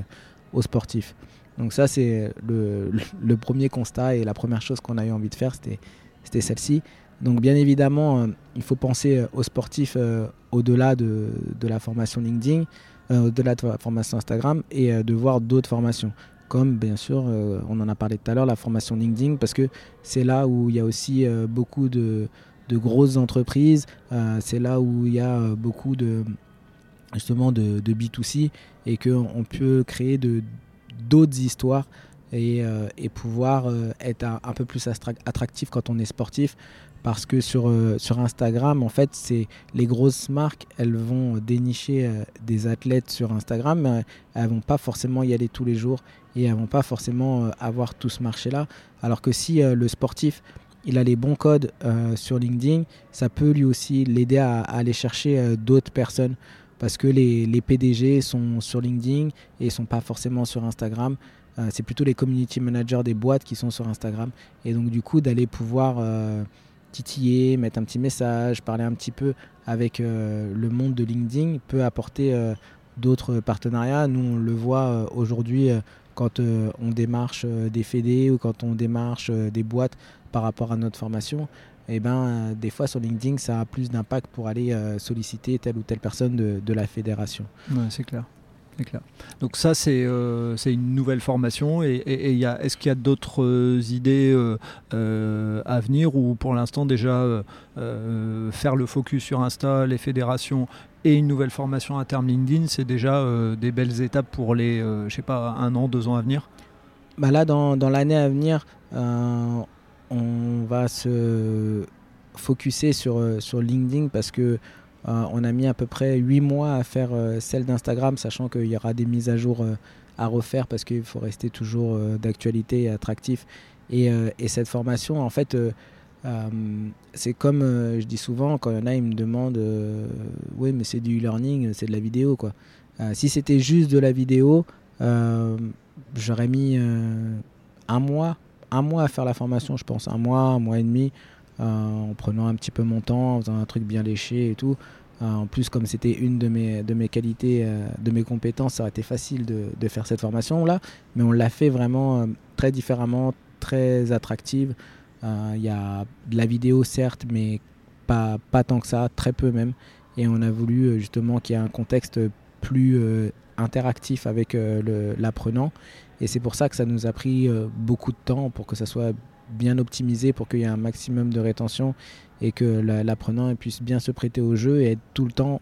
aux sportifs. Donc ça, c'est le, premier constat et la première chose qu'on a eu envie de faire, c'était celle-ci. Donc bien évidemment, euh, il faut penser euh, aux sportifs euh, au-delà de, la formation LinkedIn, au-delà de la formation Instagram et de voir d'autres formations. Comme bien sûr, on en a parlé tout à l'heure, la formation LinkedIn, parce que c'est là où il y a aussi beaucoup de, grosses entreprises, c'est là où il y a beaucoup de justement de, de B2C et qu'on peut créer de, d'autres histoires et, pouvoir être un, peu plus attractif quand on est sportif parce que sur, sur Instagram, en fait, c'est les grosses marques, elles vont dénicher des athlètes sur Instagram, mais elles vont pas forcément y aller tous les jours et elles vont pas forcément avoir tout ce marché-là. Alors que si le sportif, il a les bons codes sur LinkedIn, ça peut lui aussi l'aider à, aller chercher d'autres personnes parce que les, PDG sont sur LinkedIn et ne sont pas forcément sur Instagram. c'est plutôt les community managers des boîtes qui sont sur Instagram. Et donc du coup d'aller pouvoir titiller, mettre un petit message, parler un petit peu avec euh, le monde de LinkedIn peut apporter euh, d'autres partenariats. Nous, on le voit euh, aujourd'hui quand on démarche des fédés ou quand on démarche des boîtes par rapport à notre formation. Et eh ben, des fois sur LinkedIn, ça a plus d'impact pour aller solliciter telle ou telle personne de, de la fédération. Ouais, c'est clair. Donc ça, euh, c'est une nouvelle formation. Et, est-ce qu'il y a d'autres euh, idées euh, à venir ou pour l'instant déjà faire le focus sur Insta, les fédérations et une nouvelle formation à terme LinkedIn, c'est déjà des belles étapes pour les, je sais pas, un an, deux ans à venir? Bah Là, dans, dans l'année à venir, on va se focuser sur, sur LinkedIn parce que euh, on a mis à peu près 8 mois à faire euh, celle d'Instagram, sachant qu'il y aura des mises à jour euh, à refaire parce qu'il faut rester toujours d'actualité et attractif. Et, cette formation, en fait, c'est comme je dis souvent, quand il y en a, ils me demandent Oui, mais c'est du e-learning, c'est de la vidéo. quoi. si c'était juste de la vidéo, j'aurais mis un mois, un mois à faire la formation, je pense, un mois, un mois et demi. Euh, en prenant un petit peu mon temps, en faisant un truc bien léché et tout. Euh, en plus, comme c'était une de mes, de mes qualités, euh, de mes compétences, ça aurait été facile de, de faire cette formation-là. Mais on l'a fait vraiment très différemment, très attractive. Il y a de la vidéo, certes, mais pas, pas tant que ça, très peu même. Et on a voulu justement qu'il y ait un contexte plus interactif avec l'apprenant. Et c'est pour ça que ça nous a pris beaucoup de temps pour que ça soit bien optimisé pour qu'il y ait un maximum de rétention et que l'apprenant puisse bien se prêter au jeu et être tout le temps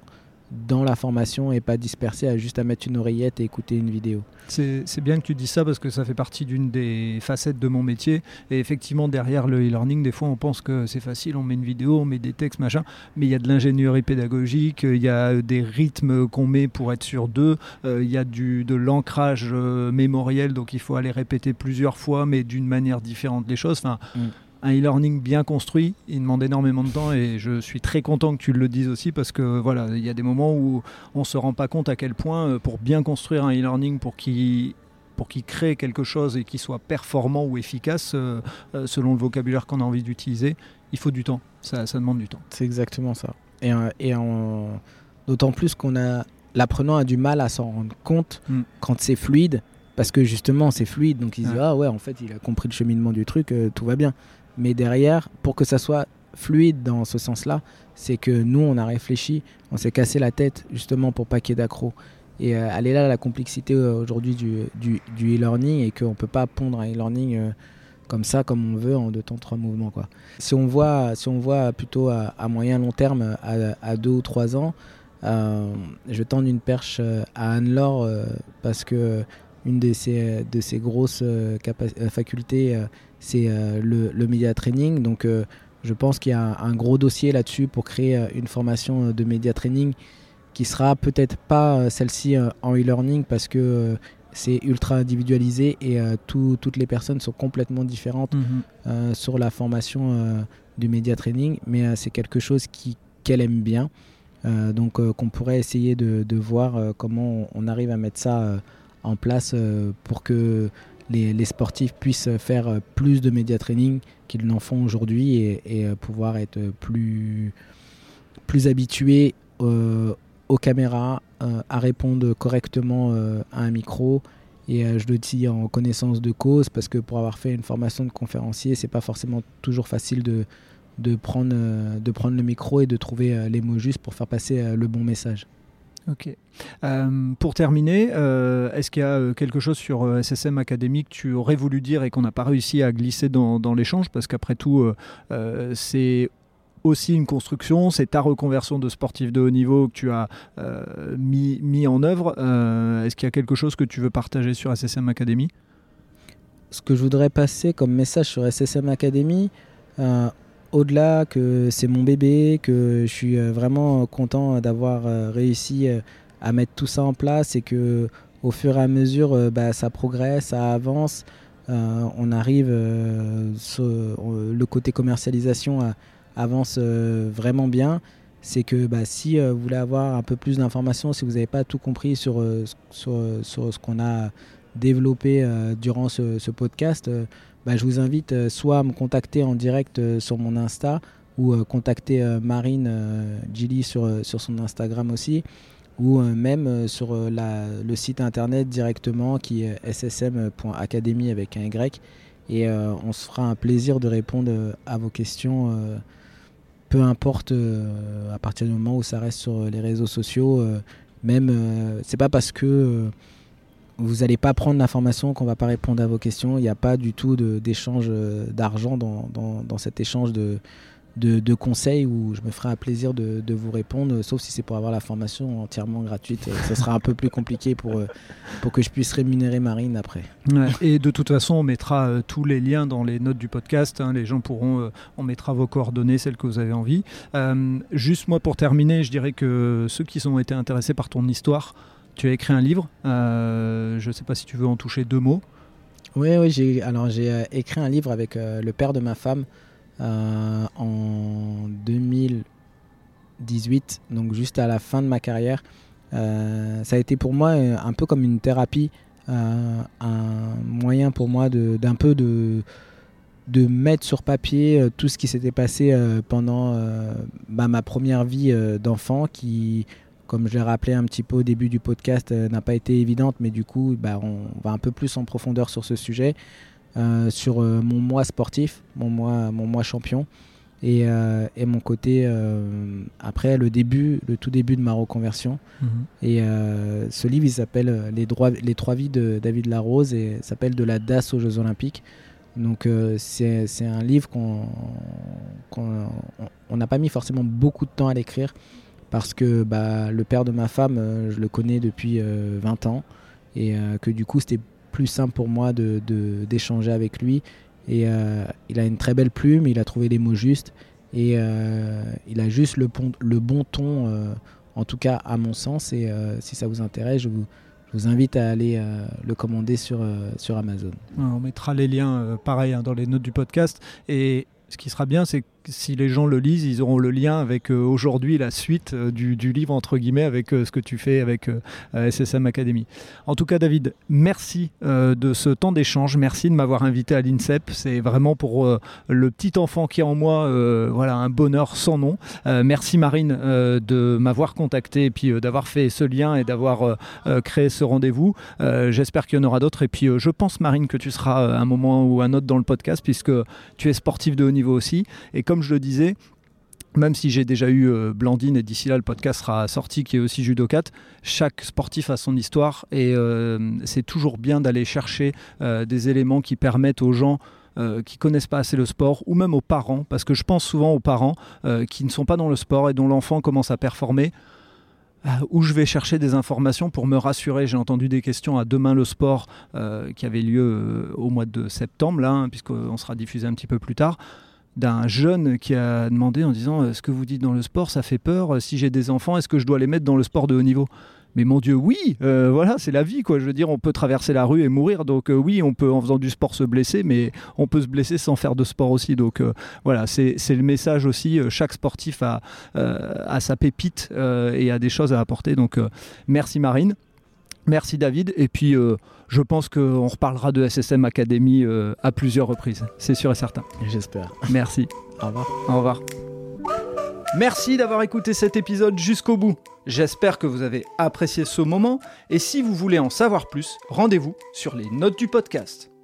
dans la formation et pas dispersé à juste à mettre une oreillette et écouter une vidéo. C'est bien que tu dises ça parce que ça fait partie d'une des facettes de mon métier. Et effectivement, derrière le e-learning, des fois on pense que c'est facile, on met une vidéo, on met des textes, machin, mais il y a de l'ingénierie pédagogique, il y a des rythmes qu'on met pour être sûr d'eux, euh, il y a du, de l'ancrage euh, mémoriel, donc il faut aller répéter plusieurs fois, mais d'une manière différente les choses. Enfin, mm un e-learning bien construit, il demande énormément de temps et je suis très content que tu le dises aussi parce que voilà, il y a des moments où on se rend pas compte à quel point euh, pour bien construire un e-learning pour qu'il pour qu'il crée quelque chose et qu'il soit performant ou efficace euh, euh, selon le vocabulaire qu'on a envie d'utiliser, il faut du temps. Ça, ça demande du temps. C'est exactement ça. Et, et d'autant plus qu'on a l'apprenant a du mal à s'en rendre compte mm. quand c'est fluide parce que justement c'est fluide donc il se dit ah ouais en fait il a compris le cheminement du truc tout va bien mais derrière, pour que ça soit fluide dans ce sens-là, c'est que nous, on a réfléchi, on s'est cassé la tête justement pour ait d'accro. Et euh, elle est là la complexité euh, aujourd'hui du, du, e-learning et qu'on ne peut pas pondre un e-learning euh, comme ça, comme on veut, en deux temps, trois mouvements. Quoi. Si, on voit, si on voit plutôt à, moyen long terme, à, deux ou trois ans, je tends une perche à Anne-Laure parce que une de ses, de ses grosses facultés, c'est euh, le, le, media training. Donc euh, je pense qu'il y a un, gros dossier là-dessus pour créer euh, une formation de media training qui sera peut-être pas celle-ci en e-learning parce que c'est ultra individualisé et toutes les personnes sont complètement différentes mhm. sur la formation du media training, mais c'est quelque chose qu'elle aime bien. donc qu'on pourrait essayer de, de voir comment on, arrive à mettre ça en place pour que les, sportifs puissent faire plus de média training qu'ils n'en font aujourd'hui et, euh, pouvoir être plus, habitués euh, aux caméras, euh, à répondre correctement à un micro. Et je le dis en connaissance de cause parce que pour avoir fait une formation de conférencier, c'est pas forcément toujours facile de, prendre, de prendre le micro et de trouver les mots justes pour faire passer le bon message. Ok. Euh, pour terminer, euh, est-ce qu'il y a euh, quelque chose sur SSM Academy que tu aurais voulu dire et qu'on n'a pas réussi à glisser dans, l'échange? Parce qu'après tout, c'est aussi une construction, c'est ta reconversion de sportif de haut niveau que tu as mis, mis, en œuvre. Est-ce qu'il y a quelque chose que tu veux partager sur SSM Academy ce que je voudrais passer comme message sur SSM Academy, au-delà que c'est mon bébé, que je suis euh, vraiment content d'avoir euh, réussi à mettre tout ça en place et que au fur et à mesure bah, ça progresse, ça avance, on arrive, le côté commercialisation avance vraiment bien. C'est que bah, si vous voulez avoir un peu plus d'informations, si vous n'avez pas tout compris sur, sur, ce qu'on a développé durant ce podcast, bah, je vous invite euh, soit à me contacter en direct euh, sur mon Insta ou euh, contacter Marine Gilly sur, son Instagram aussi ou même sur le site internet directement qui est ssm.academy avec un Y. Et on se fera un plaisir de répondre à vos questions peu importe à partir du moment où ça reste sur les réseaux sociaux même c'est pas parce que vous n'allez pas prendre l'information qu'on va pas répondre à vos questions. Il n'y a pas du tout d'échange euh, d'argent dans, dans, cet échange de, de, conseils où je me ferai un plaisir de, de vous répondre, sauf si c'est pour avoir la formation entièrement gratuite. Ce sera un peu plus compliqué pour, euh, pour que je puisse rémunérer Marine après. et de toute façon, on mettra euh, tous les liens dans les notes du podcast. Hein. les gens pourront, on mettra vos coordonnées, celles que vous avez envie. juste moi, pour terminer, je dirais que ceux qui ont été intéressés par ton histoire, tu as écrit un livre. Euh, je ne sais pas si tu veux en toucher deux mots. Oui, oui j'ai, alors j'ai euh, écrit un livre avec euh, le père de ma femme en 2018, donc juste à la fin de ma carrière. ça a été pour moi un peu comme une thérapie, un moyen pour moi d'un peu de, de mettre sur papier tout ce qui s'était passé pendant bah, ma première vie d'enfant qui comme je l'ai rappelé un petit peu au début du podcast, euh, n'a pas été évidente, mais du coup, bah, on va un peu plus en profondeur sur ce sujet, euh, sur euh, mon mois sportif, mon mois, mon mois champion, et, mon côté après le début, le tout début de ma reconversion. Mhm. Et ce livre, il s'appelle les, les trois vies de David Larose et s'appelle De la DAS aux Jeux Olympiques. Donc c'est un livre qu'on n'a pas mis forcément beaucoup de temps à l'écrire parce que bah, le père de ma femme, euh, je le connais depuis 20 euh, ans et euh, que du coup c'était plus simple pour moi d'échanger de, avec lui. Et il a une très belle plume, il a trouvé les mots justes et il a juste le, le bon ton, en tout cas à mon sens. Et si ça vous intéresse, je vous, vous invite à aller le commander sur, sur Amazon. On mettra les liens pareil hein, dans les notes du podcast. Et ce qui sera bien, c'est si les gens le lisent, ils auront le lien avec euh, aujourd'hui la suite euh, du, livre, entre guillemets, avec euh, ce que tu fais avec SSM Academy. En tout cas, David, merci de ce temps d'échange. Merci de m'avoir invité à l'INSEP. C'est vraiment pour le petit enfant qui est en moi voilà, un bonheur sans nom. merci, Marine, de m'avoir contacté et puis d'avoir fait ce lien et d'avoir créé ce rendez-vous. J'espère qu'il y en aura d'autres. Et puis, je pense, Marine, que tu seras un moment ou un autre dans le podcast puisque tu es sportif de haut niveau aussi. Et comme je le disais, même si j'ai déjà eu euh, Blandine et d'ici là le podcast sera sorti qui est aussi judokat, chaque sportif a son histoire et euh, c'est toujours bien d'aller chercher euh, des éléments qui permettent aux gens qui connaissent pas assez le sport ou même aux parents parce que je pense souvent aux parents qui ne sont pas dans le sport et dont l'enfant commence à performer où je vais chercher des informations pour me rassurer. J'ai entendu des questions à Demain le sport qui avait lieu au mois de septembre, là, hein, puisqu'on sera diffusé un petit peu plus tard d'un jeune qui a demandé en disant euh, ce que vous dites dans le sport ça fait peur euh, si j'ai des enfants est-ce que je dois les mettre dans le sport de haut niveau? Mais mon Dieu, oui, euh, voilà, c'est la vie, quoi. Je veux dire, on peut traverser la rue et mourir, donc oui, on peut en faisant du sport se blesser, mais on peut se blesser sans faire de sport aussi. Donc voilà, c'est le message aussi. chaque sportif a, a sa pépite et a des choses à apporter. Donc merci Marine. Merci David. Et puis, euh, je pense qu'on reparlera de SSM Academy euh, à plusieurs reprises. C'est sûr et certain. J'espère. Merci. Au revoir. Au revoir. Merci d'avoir écouté cet épisode jusqu'au bout. J'espère que vous avez apprécié ce moment. Et si vous voulez en savoir plus, rendez-vous sur les notes du podcast.